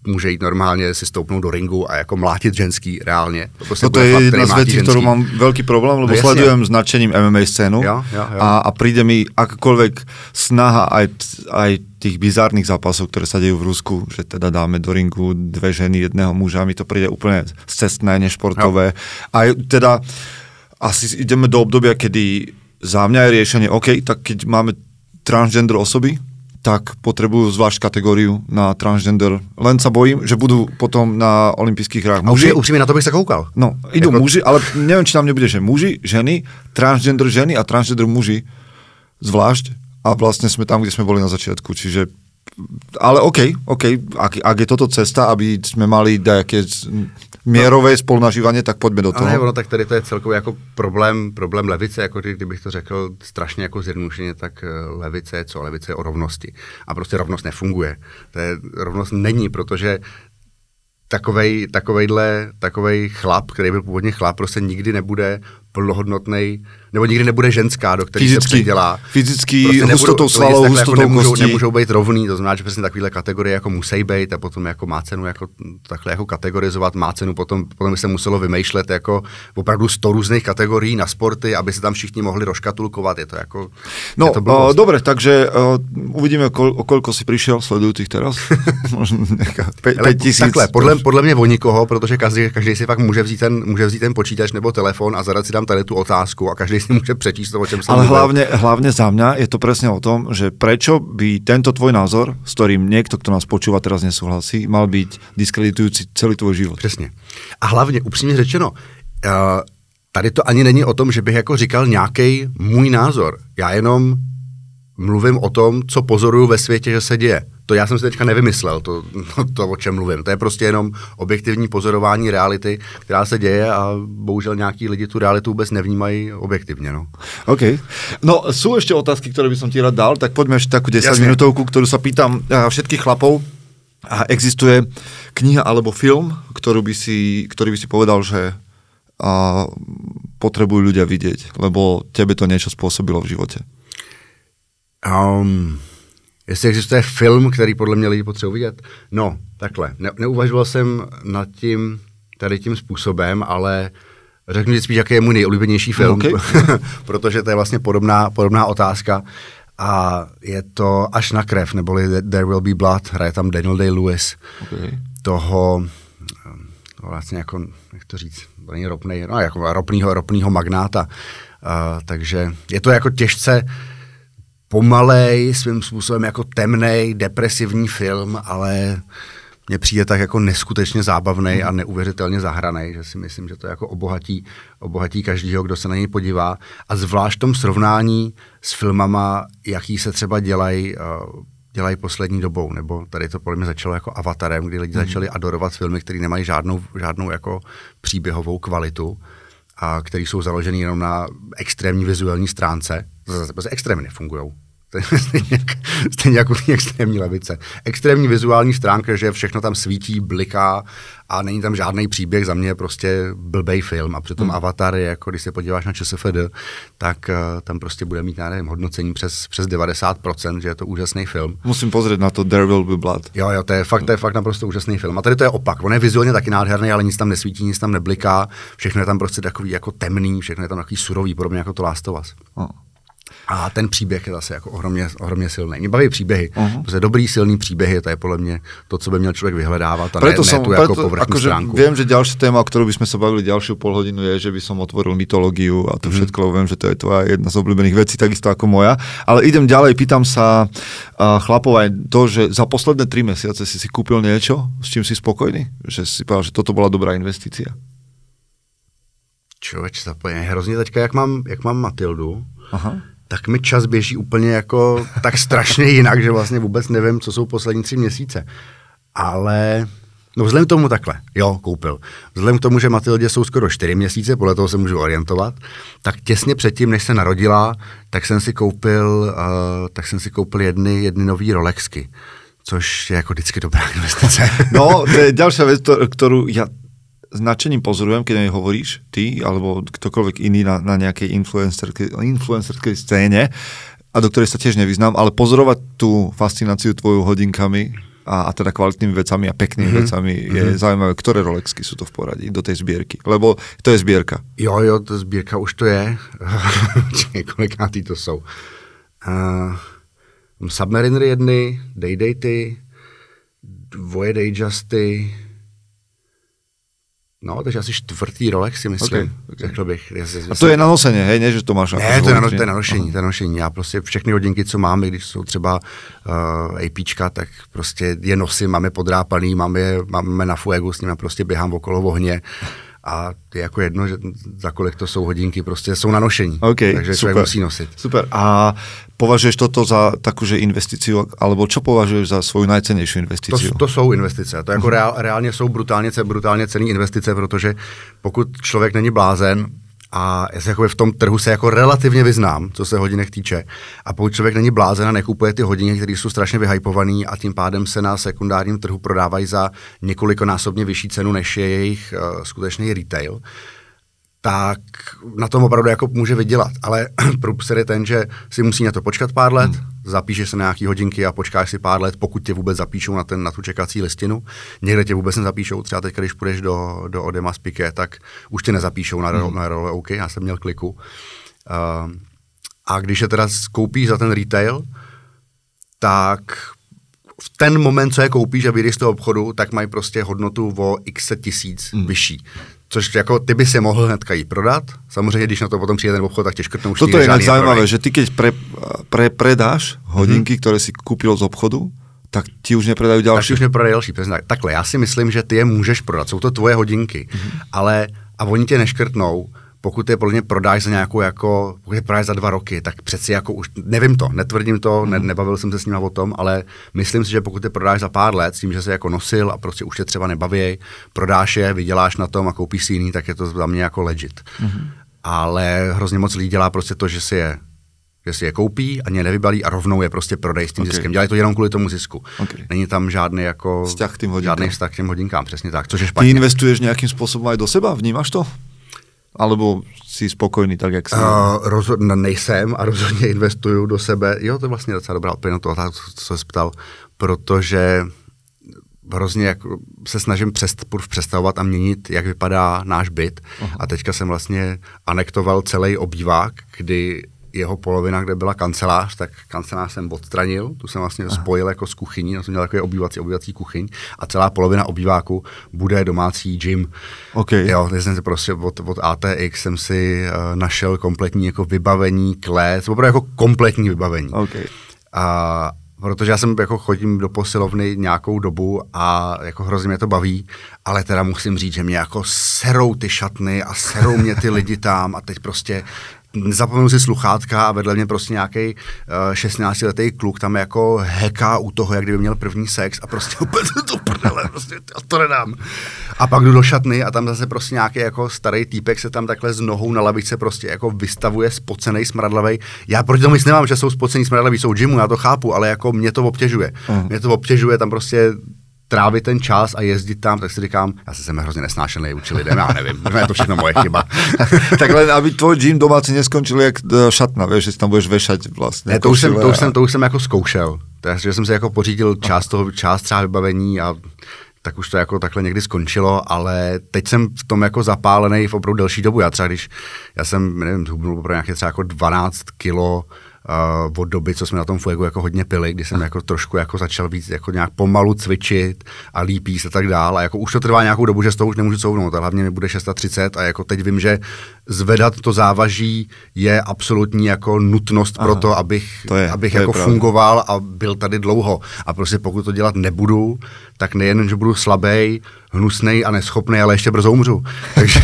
E: může jít normálně si stoupnout do ringu a jako mlátit ženský reálně.
A: To, prostě no to je chlap, jedna z věcí, kterou mám velký problém, lebo no, sledujem značením MMA scénu
E: jo, jo, jo.
A: A, a príde mi akákoľvek snaha aj, aj tých bizárnych zápasov, ktoré sa dejú v Rusku, že teda dáme do ringu dve ženy, jedného muža, mi to príde úplne cestné, nešportové. Jo. A teda asi ideme do obdobia, kedy za mňa je riešenie, OK, tak keď máme transgender osoby, tak potrebujú zvlášť kategóriu na transgender. Len sa bojím, že budú potom na olympijských hrách
E: muži. Upřímně na to bych se koukal.
A: No, idú jako... muži, ale neviem, či tam nebude, že muži, ženy, transgender ženy a transgender muži zvlášť. A vlastne sme tam, kde sme boli na začiatku. Čiže ale OK, OK, ak, ak je toto cesta, aby sme mali nejaké mierové no. spolunažívání, tak pojďme do toho.
E: Ale ono, tak tady to je celkově jako problém, problém levice, jako kdybych to řekl strašně jako zjednodušeně, tak eh, levice je co? Levice je o rovnosti. A prostě rovnost nefunguje. To je, rovnost není, protože takovej, takovejhle, takovej chlap, který byl původně chlap, prostě nikdy nebude plnohodnotný, nebo nikdy nebude ženská, do které se předělá.
A: Fyzicky, prostě hustotou svalou,
E: jako
A: hustotou
E: jako nemůžou,
A: kostí.
E: nemůžou být rovný, to znamená, že přesně takovéhle kategorie jako musí být a potom jako má cenu jako takhle jako kategorizovat, má cenu potom, potom by se muselo vymýšlet jako opravdu 100 různých kategorií na sporty, aby se tam všichni mohli rozkatulkovat, je to jako
A: No,
E: to
A: uh, dobre, takže uh, uvidíme, kol, o koľko si prišiel sledujúcich teraz. Možno 5 tisíc.
E: Takhle, podle, podle mě o nikoho, protože každý, každý si fakt může vzít, ten, může vzít ten počítač nebo telefon a zadat si tam tady tu otázku a každý si může přečíst to, o čem jsem
A: Ale hlavne, hlavne za mňa je to presne o tom, že prečo by tento tvoj názor, s ktorým niekto, kto nás počúva teraz nesouhlasí, mal byť diskreditujúci celý tvůj život.
E: Přesně. A hlavně, upřímně řečeno, uh, tady to ani není o tom, že bych jako říkal nějaký můj názor. Já jenom mluvím o tom, co pozoruju ve světě, že se děje. To já jsem si teďka nevymyslel, to, to, o čem mluvím. To je prostě jenom objektivní pozorování reality, která se děje a bohužel nějaký lidi tu realitu vůbec nevnímají objektivně. No.
A: OK. No, sú ešte otázky, ktoré by som ti rád dal, tak poďme ešte takú 10 Jasne. minútovku, ktorú sa pýtam eh, všetkých chlapov. A existuje kniha alebo film, ktorú by si, ktorý by si povedal, že a, potrebujú ľudia vidieť, lebo tebe to niečo spôsobilo v živote?
E: Um, jestli existuje film, který podle mě lidi potřebují vidět. No, takhle. Ne, neuvažoval jsem nad tím tady tím způsobem, ale řeknu ti spíš, jaký je můj nejoblíbenější film,
A: Okay.
E: protože to je vlastně podobná, podobná otázka. A je to Až na krev, neboli There Will Be Blood, hraje tam Daniel Day-Lewis,
A: Okay.
E: toho to vlastně jako, jak to říct, to není ropnej, no jako ropnýho, ropnýho magnáta. Uh, takže je to jako těžce pomalej, svým způsobem jako temnej, depresivní film, ale mně přijde tak jako neskutečně zábavný a neuvěřitelně zahraný, že si myslím, že to jako obohatí, obohatí každýho, kdo se na něj podívá. A zvlášť v tom srovnání s filmama, jaký se třeba dělají uh, dělají poslední dobou, nebo tady to podle mě začalo jako avatarem, kdy lidi mm. začali adorovat filmy, které nemají žádnou, žádnou jako příběhovou kvalitu a které jsou založené jenom na extrémní vizuální stránce. Zase extrémně nefungují. Stejně, jak, stejně jako ty extrémní levice. Extrémní vizuální stránka, že všechno tam svítí, bliká a není tam žádný příběh, za mě je prostě blbej film a přitom hmm. Avatar je, jako když se podíváš na ČSFD, tak uh, tam prostě bude mít, já nevím, hodnocení přes, přes 90%, že je to úžasný film.
A: Musím pozrieť na to There Will Be Blood.
E: Jo, jo, to je fakt, to je fakt naprosto úžasný film. A tady to je opak. On je vizuálně taky nádherný, ale nic tam nesvítí, nic tam nebliká. Všechno je tam prostě takový jako temný, všechno je tam takový surový, podobně jako to Last of Us.
A: No.
E: A ten příběh je zase jako ohromně, ohromně silný. Mě baví příběhy. Uh-huh. Prostě dobrý, silný příběhy, to je podle mě to, co by měl člověk vyhledávat a
A: Preto
E: ne,
A: som,
E: ne tu jako
A: preto,
E: povrchní
A: akože
E: stránku.
A: viem, že ďalšia téma, o ktorú by sme sa bavili ďalšiu polhodinu je, že by som otvoril mytológiu a to
E: Mhm.
A: všetko, lebo viem, že to je tvoja jedna z obľúbených vecí, takisto ako moja. Ale idem ďalej, pýtam sa uh, chlapov aj to, že za posledné tri mesiace si si kúpil niečo, s čím si spokojný? Že si povedal, že toto bola dobrá investícia?
E: Člověč, zapojený. Hrozně teďka, jak mám, jak mám Matildu,
A: Aha.
E: Tak mi čas běží úplně jako tak strašně jinak, že vlastně vůbec nevím, co jsou poslední tři měsíce. Ale no vzhledem k tomu takhle, jo, koupil. Vzhledem k tomu, že Matildě jsou skoro čtyři měsíce, podle toho se můžu orientovat, tak těsně předtím, než se narodila, tak jsem si koupil, uh, tak jsem si koupil jedny, jedny nový Rolexky, což je jako vždycky dobrá investice.
A: No, to je ďalšia vec, ktor- ktorú ja s nadšením pozorujem, keď nej hovoríš, ty alebo ktokoľvek iný na, na nejakej influencerskej, influencerskej scéne a do ktorej sa tiež nevyznám, ale pozorovať tú fascináciu tvoju hodinkami a, a teda kvalitnými vecami a peknými mm-hmm. vecami je mm-hmm. zaujímavé, ktoré Rolexky sú to v poradí do tej zbierky, lebo to je zbierka.
E: Jo, jo, to sbírka už to je. Kolikátý to jsou. Uh, Submariner jedny, Daydaty, dvoje Dayjusty, no, takže asi čtvrtý Rolex si myslím,
A: Okay,
E: řekl bych. Jestli,
A: A to je na nosenie, hej, nie, že to máš
E: ne, to je, na, to je na nošení, to je na nošení. Já prostě všechny hodinky, co máme, když jsou třeba uh, APčka, tak prostě je nosím, máme podrápaný, máme, máme na fuegu, s nimi prostě běhám okolo ohně. A je jako jedno, že za kolik to jsou hodinky, prostě jsou na nošení.
A: OK,
E: takže člověk
A: super.
E: musí nosit.
A: Super. A považuješ toto za takúže investíciu, alebo čo považuješ za svoju najcenejšiu
E: To,
A: investíciu?
E: to jsou investice. To jako reál, reálně jsou brutálně, brutálně cený investice, protože pokud člověk není blázen, a já se v tom trhu se jako relativně vyznám, co se hodinek týče. A pokud člověk není blázen a nekupuje ty hodiny, které jsou strašně vyhypované a tím pádem se na sekundárním trhu prodávají za několikonásobně vyšší cenu, než je jejich uh, skutečný retail, tak na tom opravdu jako může vydělat. Ale průser je ten, že si musí na to počkat pár let, hmm. zapíšeš se na nějaký hodinky a počkáš si pár let, pokud tě vůbec zapíšou na, ten, na tu čekací listinu. Někde tě vůbec nezapíšou, třeba teď, když půjdeš do, do Odema z Piqué, tak už tě nezapíšou na, hmm. na role OK, já jsem měl kliku. Uh, a když je teda koupíš za ten retail, tak v ten moment, co je koupíš a vyjdeš z toho obchodu, tak mají prostě hodnotu o x tisíc mm. vyšší. Což jako ty by si mohl hnedka jí prodat. Samozřejmě, když na to potom přijde ten obchod, tak tě škrtnou už
A: Toto je inak
E: žádný
A: zaujímavé,
E: neprodej.
A: že ty keď pre, pre, predáš hodinky, ktoré si kúpil z obchodu, tak ti už nepredajú
E: Tak
A: ďalšie.
E: už neprodají další, přesně tak. Takhle, já si myslím, že ty je můžeš prodat, jsou to tvoje hodinky,
A: Mhm.
E: mm-hmm. ale a oni tě neškrtnou, pokud je podle mě prodáš za nějakou jako, pokud je prodáš za dva roky, tak přeci jako už, nevím to, netvrdím to,
A: Mhm.
E: ne, nebavil jsem se s nimi o tom, ale myslím si, že pokud je prodáš za pár let, s tím, že se jako nosil a prostě už tě třeba nebaví, prodáš je, vyděláš na tom a koupíš si jiný, tak je to za mě jako legit.
A: Mhm.
E: Mm-hmm. Ale hrozně moc lidí dělá prostě to, že si je že si je koupí a ně nevybalí a rovnou je prostě prodej s tím
A: Ok.
E: okay. ziskem. Dělají to jenom kvůli tomu zisku.
A: Ok.
E: Není tam žádný jako
A: Vzťah k tým hodinkám.
E: žádný vztah k těm hodinkám, přesně tak, což je
A: Ty
E: špatně.
A: investuješ nejakým spôsobom aj do seba? Vnímaš to? Alebo si spokojný tak, jak si?
E: Uh, rozhodně nejsem a rozhodně investuju do sebe. Jo, to je vlastně docela dobrá odpověď na to, co se ptal, protože hrozně jako se snažím přest, představovat a měnit, jak vypadá náš byt. Aha. A teďka jsem vlastně anektoval celý obývák, kdy jeho polovina, kde byla kancelář, tak kancelář jsem odstranil, tu jsem vlastně Aha. spojil jako s kuchyní, na jsem měl takový obývací, obývací kuchyň a celá polovina obýváku bude domácí gym.
A: OK.
E: Jo, teď jsem si prostě od, od ATX jsem si uh, našel kompletní jako vybavení, klec, opravdu jako kompletní vybavení.
A: OK.
E: A protože já jsem jako chodím do posilovny nějakou dobu a jako hrozně mě to baví, ale teda musím říct, že mě jako serou ty šatny a serou mě ty lidi tam a teď prostě Zapomenu si sluchátka a vedle mě prostě nějaký uh, 16-letý kluk tam jako heká u toho, jak kdyby měl první sex a prostě úplně to prdele, prostě to nedám. A pak jdu do šatny a tam zase prostě nějaký jako starý týpek se tam takhle s nohou na lavice prostě jako vystavuje spocený smradlavej. Já proti tomu nic nemám, že jsou spocení smradlaví, jsou gymu, já to chápu, ale jako mě to obtěžuje. Uh. Mě to obtěžuje tam prostě trávit ten čas a jezdit tam, tak si říkám, já se jsem hrozně nesnášený vůči lidem, já nevím, možná je to všechno moje chyba.
A: tak len, aby tvoj gym domácí neskončil jak e, šatna, víš, že si tam budeš vešať vlastně.
E: Ne, to už, jsem, to, už jsem, to už jsem jako zkoušel. Takže jsem si jako pořídil část toho, část třeba vybavení a tak už to jako takhle někdy skončilo, ale teď jsem v tom jako zapálený v opravdu delší dobu. Já třeba když, já jsem, nevím, zhubnul opravdu nějaké třeba jako 12 kilo uh, od doby, co jsme na tom Fuegu jako hodně pili, kdy jsem jako trošku jako začal víc jako nějak pomalu cvičit a líp jíst a tak dále. A jako už to trvá nějakou dobu, že z toho už nemůžu couvnout. A hlavně mi bude 630 a jako teď vím, že zvedat to závaží je absolutní jako nutnost Aha, pro to, abych, to je, abych to jako je fungoval a byl tady dlouho. A prostě pokud to dělat nebudu, tak nejen, že budu slabý, hnusný a neschopný, ale ještě brzo umřu. Takže,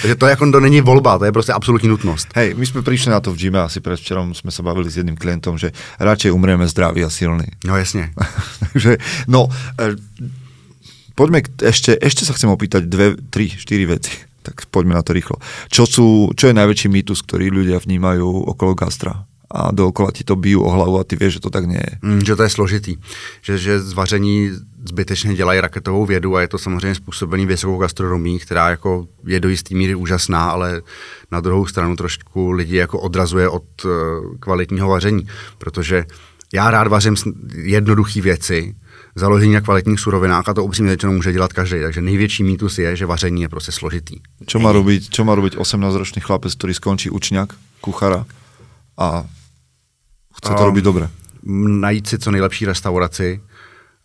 E: takže to jako to není volba, to je prostě absolutní nutnost.
A: Hej, my jsme přišli na to v gyme, asi předvčerom jsme se bavili s jedním klientom, že radšej umřeme zdravý a silný.
E: No jasně.
A: takže, no, e, poďme, ešte, ešte sa chcem opýtať dve, tri, štyri veci. Tak poďme na to rýchlo. Čo, sú, čo je najväčší mýtus, ktorý ľudia vnímajú okolo gastra? a dookola ti to bijú o hlavu a ty víš, že to tak nie je.
E: Mm, že to je složitý. Že, že zvaření zbytečně dělají raketovou vědu a je to samozřejmě způsobený vysokou gastronomí, která jako je do jistý míry úžasná, ale na druhou stranu trošku lidi jako odrazuje od uh, kvalitního vaření, protože já rád vařím jednoduché věci, založení na kvalitních surovinách a to upřímně řečeno může dělat každý. Takže největší mýtus je, že vaření je prostě složitý.
A: Čo má robiť, čo má robiť 18-ročný chlapec, který skončí učňák, kuchara a chce to um, robiť dobre?
E: Najít si co nejlepší restauraci,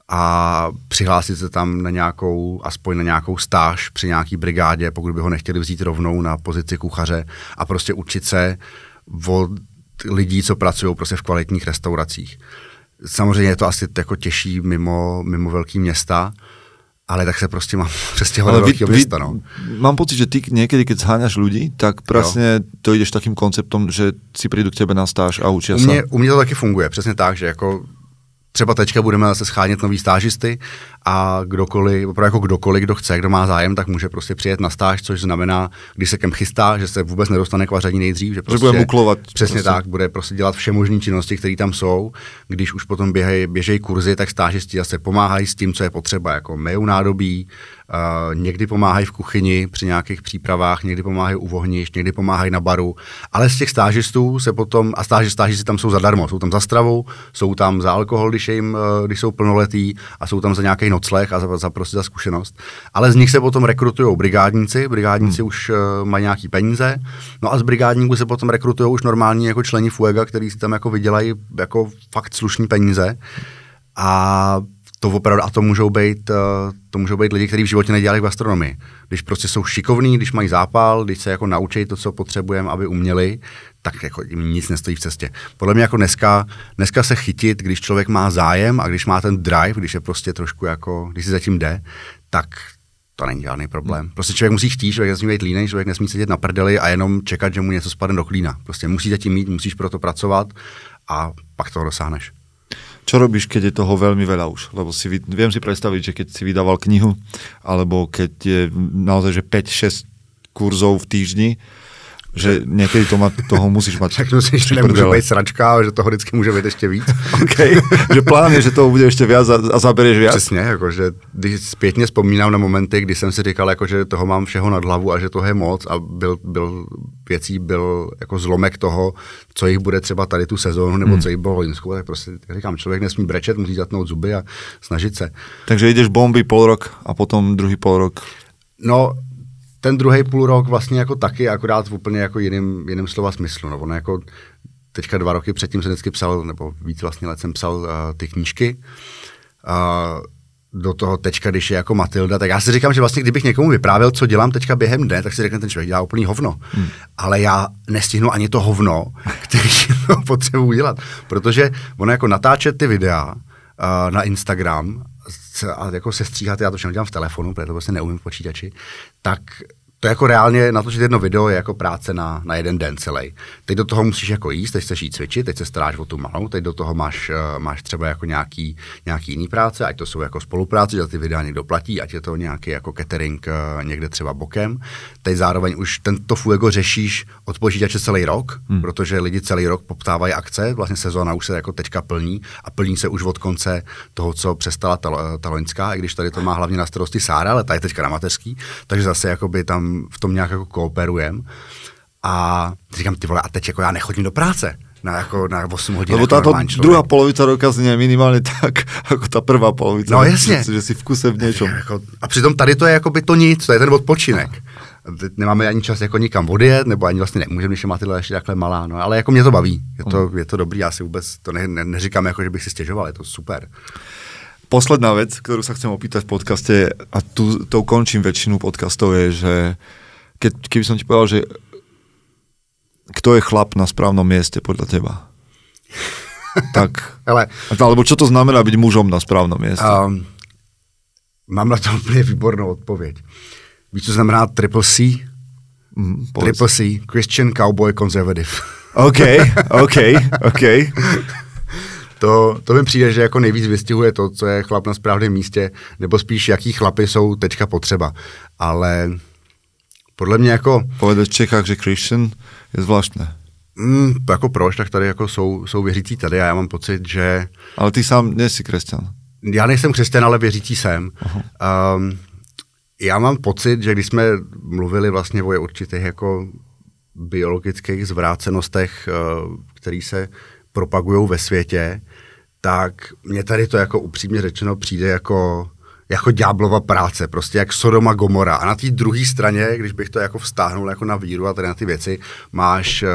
E: a přihlásit se tam na nějakou, aspoň na nějakou stáž při nějaký brigádě, pokud by ho nechtěli vzít rovnou na pozici kuchaře a prostě učit se od lidí, co pracují prostě v kvalitních restauracích. Samozřejmě je to asi jako těžší mimo, mimo velký města, ale tak se prostě mám přestěhovat do velkého města. No.
A: Mám pocit, že ty někdy, když zháňaš lidi, tak přesně to jdeš takým konceptem, že si přijdu k tebe na stáž a učí se.
E: U mě to taky funguje, přesně tak, že jako třeba teďka budeme zase schánět nový stážisty a kdokoliv, opravdu jako kdokoliv, kdo chce, kdo má zájem, tak může prostě přijet na stáž, což znamená, když se kem chystá, že se vůbec nedostane k vaření nejdřív, že, prostě,
A: že bude muklovat.
E: Přesně prostě. tak, bude prostě dělat vše možné činnosti, které tam jsou. Když už potom běžejí běžej kurzy, tak stážisti zase pomáhají s tím, co je potřeba, jako mejou nádobí, Uh, někdy pomáhají v kuchyni při nějakých přípravách, někdy pomáhají u vohnišť, někdy pomáhají na baru, ale z těch stážistů se potom, a stáži, stážisti tam jsou zadarmo, jsou tam za stravu, jsou tam za alkohol, když, jim, uh, když jsou plnoletí a jsou tam za nějaký nocleh a za, za prostě za zkušenost. Ale z nich se potom rekrutují brigádníci, brigádníci hmm. už uh, mají nějaký peníze, no a z brigádníků se potom rekrutují už normální jako členi FUEGA, který si tam jako vydělají jako fakt slušní peníze. A to opravdu, a to můžou být, uh, to můžou být lidi, kteří v životě nedělali v gastronomii. Když prostě jsou šikovní, když mají zápal, když se jako naučí to, co potřebujeme, aby uměli, tak jako jim nic nestojí v cestě. Podle mě jako dneska, dneska se chytit, když člověk má zájem a když má ten drive, když je prostě trošku jako, když si zatím jde, tak to není žádný problém. Prostě člověk musí chtít, člověk nesmí být línej, člověk nesmí sedět na prdeli a jenom čekat, že mu něco spadne do klína. Prostě musí zatím mít, musíš pro to pracovat a pak toho dosáhneš.
A: Čo robíš, keď je toho veľmi veľa už? Lebo si, viem si predstaviť, že keď si vydával knihu, alebo keď je naozaj, že 5-6 kurzov v týždni, že někdy to má, toho musíš mít.
E: Řeknu si, že nemůže být sračka, že toho vždycky může být ještě víc.
A: okay. že plán je, že toho bude ještě víc a, a zabereš víc.
E: Přesně, jako, že když zpětně vzpomínám na momenty, kdy jsem si říkal, jako, že toho mám všeho nad hlavu a že to je moc a byl, byl věcí byl jako zlomek toho, co jich bude třeba tady tu sezónu nebo hmm. co jich bylo Loinsku, tak prostě říkám, člověk nesmí brečet, musí zatnout zuby a snažit se.
A: Takže jdeš bomby pol rok a potom druhý pol rok.
E: No, ten druhý půl rok vlastně jako taky, akorát v úplně jako jiným, jiným slova smyslu. No, ono jako teďka dva roky předtím jsem vždycky psal, nebo víc vlastně let jsem psal uh, ty knížky. Uh, do toho teďka, když je jako Matilda, tak já si říkám, že vlastně kdybych někomu vyprávěl, co dělám teďka během dne, tak si řekne, ten člověk dělá úplný hovno. Hmm. Ale já nestihnu ani to hovno, který potřebuji dělat. Protože ono jako natáčet ty videa uh, na Instagram a jako se stříhat, já to všechno dělám v telefonu, protože to vlastně neumím v počítači, tak to jako reálně natočit jedno video je jako práce na, na jeden den celý. Teď do toho musíš jako jíst, teď chceš jít cvičit, teď se staráš o tu malou, teď do toho máš, uh, máš třeba jako nějaký, nějaký jiný práce, ať to jsou jako spolupráce, že ty videa někdo platí, ať je to nějaký jako catering uh, někde třeba bokem. Teď zároveň už tento fuego řešíš od počítače celý rok, hmm. protože lidi celý rok poptávají akce, vlastně sezóna už se jako teďka plní a plní se už od konce toho, co přestala ta, ta loňská, i když tady to má hlavně na starosti Sára, ale ta je teďka na mateřský, takže zase jakoby tam v tom nějak jako kooperujem. A říkám, ty vole, a teď jako já nechodím do práce na, jako, na 8 hodin.
A: Lebo
E: jako člověk.
A: druhá polovica roka znie minimálně tak, jako ta prvá polovica.
E: No, jasně.
A: Že, že si v kuse v něčom.
E: Jako, a přitom tady to je jako by to nic, to je ten odpočinek. Teď nemáme ani čas jako nikam odjet, nebo ani vlastně nemůžeme, když je Matilda ještě takhle malá, no, ale jako mě to baví, je to, je to dobrý, já si vůbec to ne, ne, neříkám jako, že bych si stěžoval, je to super.
A: Posledná vec, ktorú sa chcem opýtať v podcaste, a tu, to končím väčšinu podcastov, je, že keď, keby som ti povedal, že kto je chlap na správnom mieste podľa teba? tak,
E: Ale
A: alebo čo to znamená byť mužom na správnom mieste?
E: um, mám na to úplně výbornou odpověď. Víš, co znamená triple C?
A: Mm.
E: Triple C, Christian Cowboy Conservative.
A: OK, OK, OK.
E: To, to mi přijde, že jako nejvíc vystihuje to, co je chlap na správném místě, nebo spíš, jaký chlapy jsou teďka potřeba. Ale podle mě jako,
A: Povedať v Čechách, že Christian je zvláštne.
E: mm, jako proč, tak tady jako jsou, jsou věřící tady a já mám pocit, že
A: Ale ty sám nie si kresťan.
E: já nejsem křesťan, ale věřící jsem. Um, já mám pocit, že když jsme mluvili vlastně o určitých jako biologických zvrácenostech, uh, který se propagují ve světě, tak mně tady to jako upřímně řečeno přijde jako jako ďáblova práce, prostě jak Sodoma Gomora. A na té druhé straně, když bych to jako vztáhnul jako na víru a tady na ty věci, máš, eh,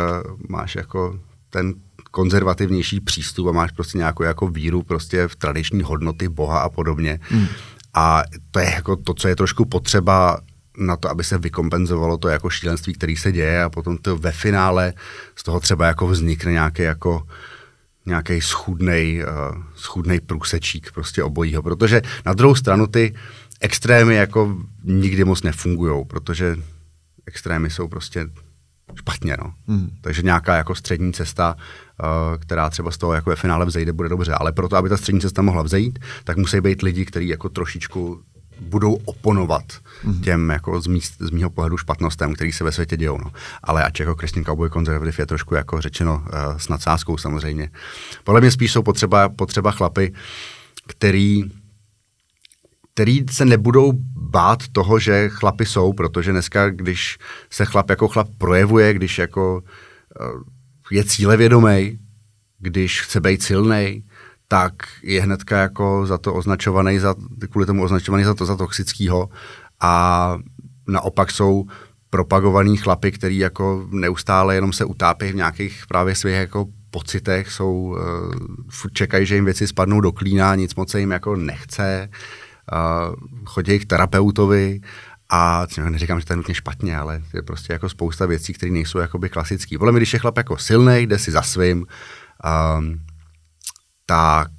E: máš jako ten konzervativnější přístup a máš prostě nějakou jako víru prostě v tradiční hodnoty Boha a podobně. Hmm. A to je jako to, co je trošku potřeba na to, aby se vykompenzovalo to jako šílenství, který se děje a potom to ve finále z toho třeba jako vznikne nějaký jako nějaký schudnej, uh, schudnej průsečík prostě obojího, protože na druhou stranu ty extrémy jako nikdy moc nefungují, protože extrémy jsou prostě špatně, no. Hmm. Takže nějaká jako střední cesta, uh, která třeba z toho jako ve finále vzejde, bude dobře, ale proto, aby ta střední cesta mohla vzejít, tak musí být lidi, kteří jako trošičku budou oponovat mm-hmm. těm jako z, míst, z mýho pohledu špatnostem, který se ve světě dějou. No. Ale ač jako Christian Cowboy Conservative je trošku jako řečeno uh, s nadsázkou samozřejmě. Podle mě spíš jsou potřeba, potřeba chlapy, který který se nebudou bát toho, že chlapy jsou, protože dneska, když se chlap jako chlap projevuje, když jako uh, je cílevědomý, když chce být silný, tak je hnedka jako za to označovaný, za, kvůli tomu označovaný za to za toxického a naopak jsou propagovaný chlapy, který jako neustále jenom se utápí v nějakých právě svých jako pocitech, jsou, uh, furt čekají, že jim věci spadnou do klína, nic moc se jim jako nechce, uh, chodí k terapeutovi a neříkám, že to je nutně špatně, ale je prostě jako spousta věcí, které nejsou jakoby klasický. Podle mě, když je chlap jako silný, jde si za svým, um, tak,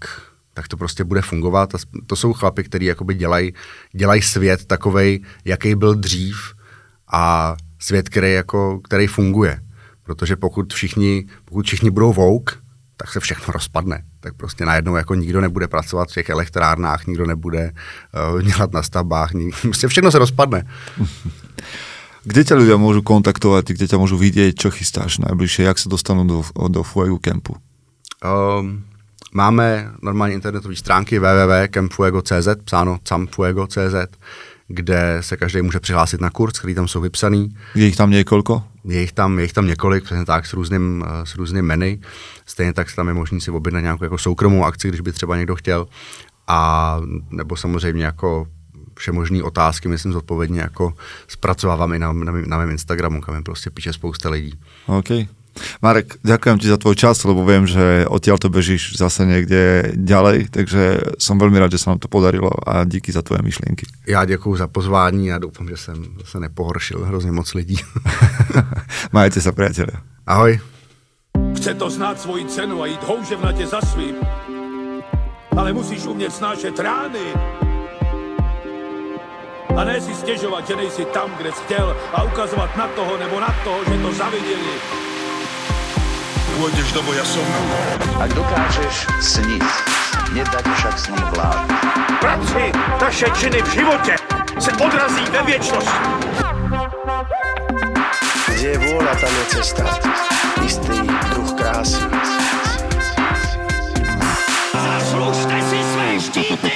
E: tak to prostě bude fungovat. A to jsou chlapy, kteří jakoby dělají dělaj svět takovej, jaký byl dřív a svět, který, jako, který funguje. Protože pokud všichni, pokud všichni budou vouk, tak se všechno rozpadne. Tak prostě najednou jako nikdo nebude pracovat v těch elektrárnách, nikdo nebude uh, dělat na stavbách, nik, prostě všechno se rozpadne.
A: Kde ťa ľudia môžu kontaktovať, kde ťa môžu vidieť, čo chystáš najbližšie, jak sa dostanú do, do Fuego Campu?
E: Um, máme normálně internetové stránky www.camfuego.cz, psáno camfuego.cz, kde se každý může přihlásit na kurz, který tam jsou vypsaný.
A: Je ich tam niekoľko?
E: Je jich tam, je jich tam několik, přesně tak, s různým, s různým meny. Stejně tak tam je možný si objednat nějakou jako soukromou akci, když by třeba někdo chtěl. A nebo samozřejmě jako všemožné otázky, myslím, zodpovědně jako zpracovávám i na, na, na mém Instagramu, kam mi prostě píše spousta lidí.
A: OK. Marek, ďakujem ti za tvoj čas, lebo viem, že odtiaľ to bežíš zase niekde ďalej, takže som veľmi rád, že sa nám to podarilo a díky za tvoje myšlienky.
E: Já děkuji za pozvání a doufám, že jsem se nepohoršil hrozně moc lidí.
A: Majte sa, priatelia.
E: Ahoj.
B: Chce to znát svoji cenu a jít houževnatě za svým. Ale musíš umět snášet rány. A ne si stěžovat, že nejsi tam, kde jsi chtěl a ukazovat na toho nebo na toho, že to zaviděli pôjdeš do boja so mnou.
C: Ak dokážeš snít, nedať však snom vlád.
B: Práci taše činy v životě se odrazí ve věčnosti.
D: Kde je vôľa, tam je cesta. Istý druh krásy. Zaslužte si své štíty!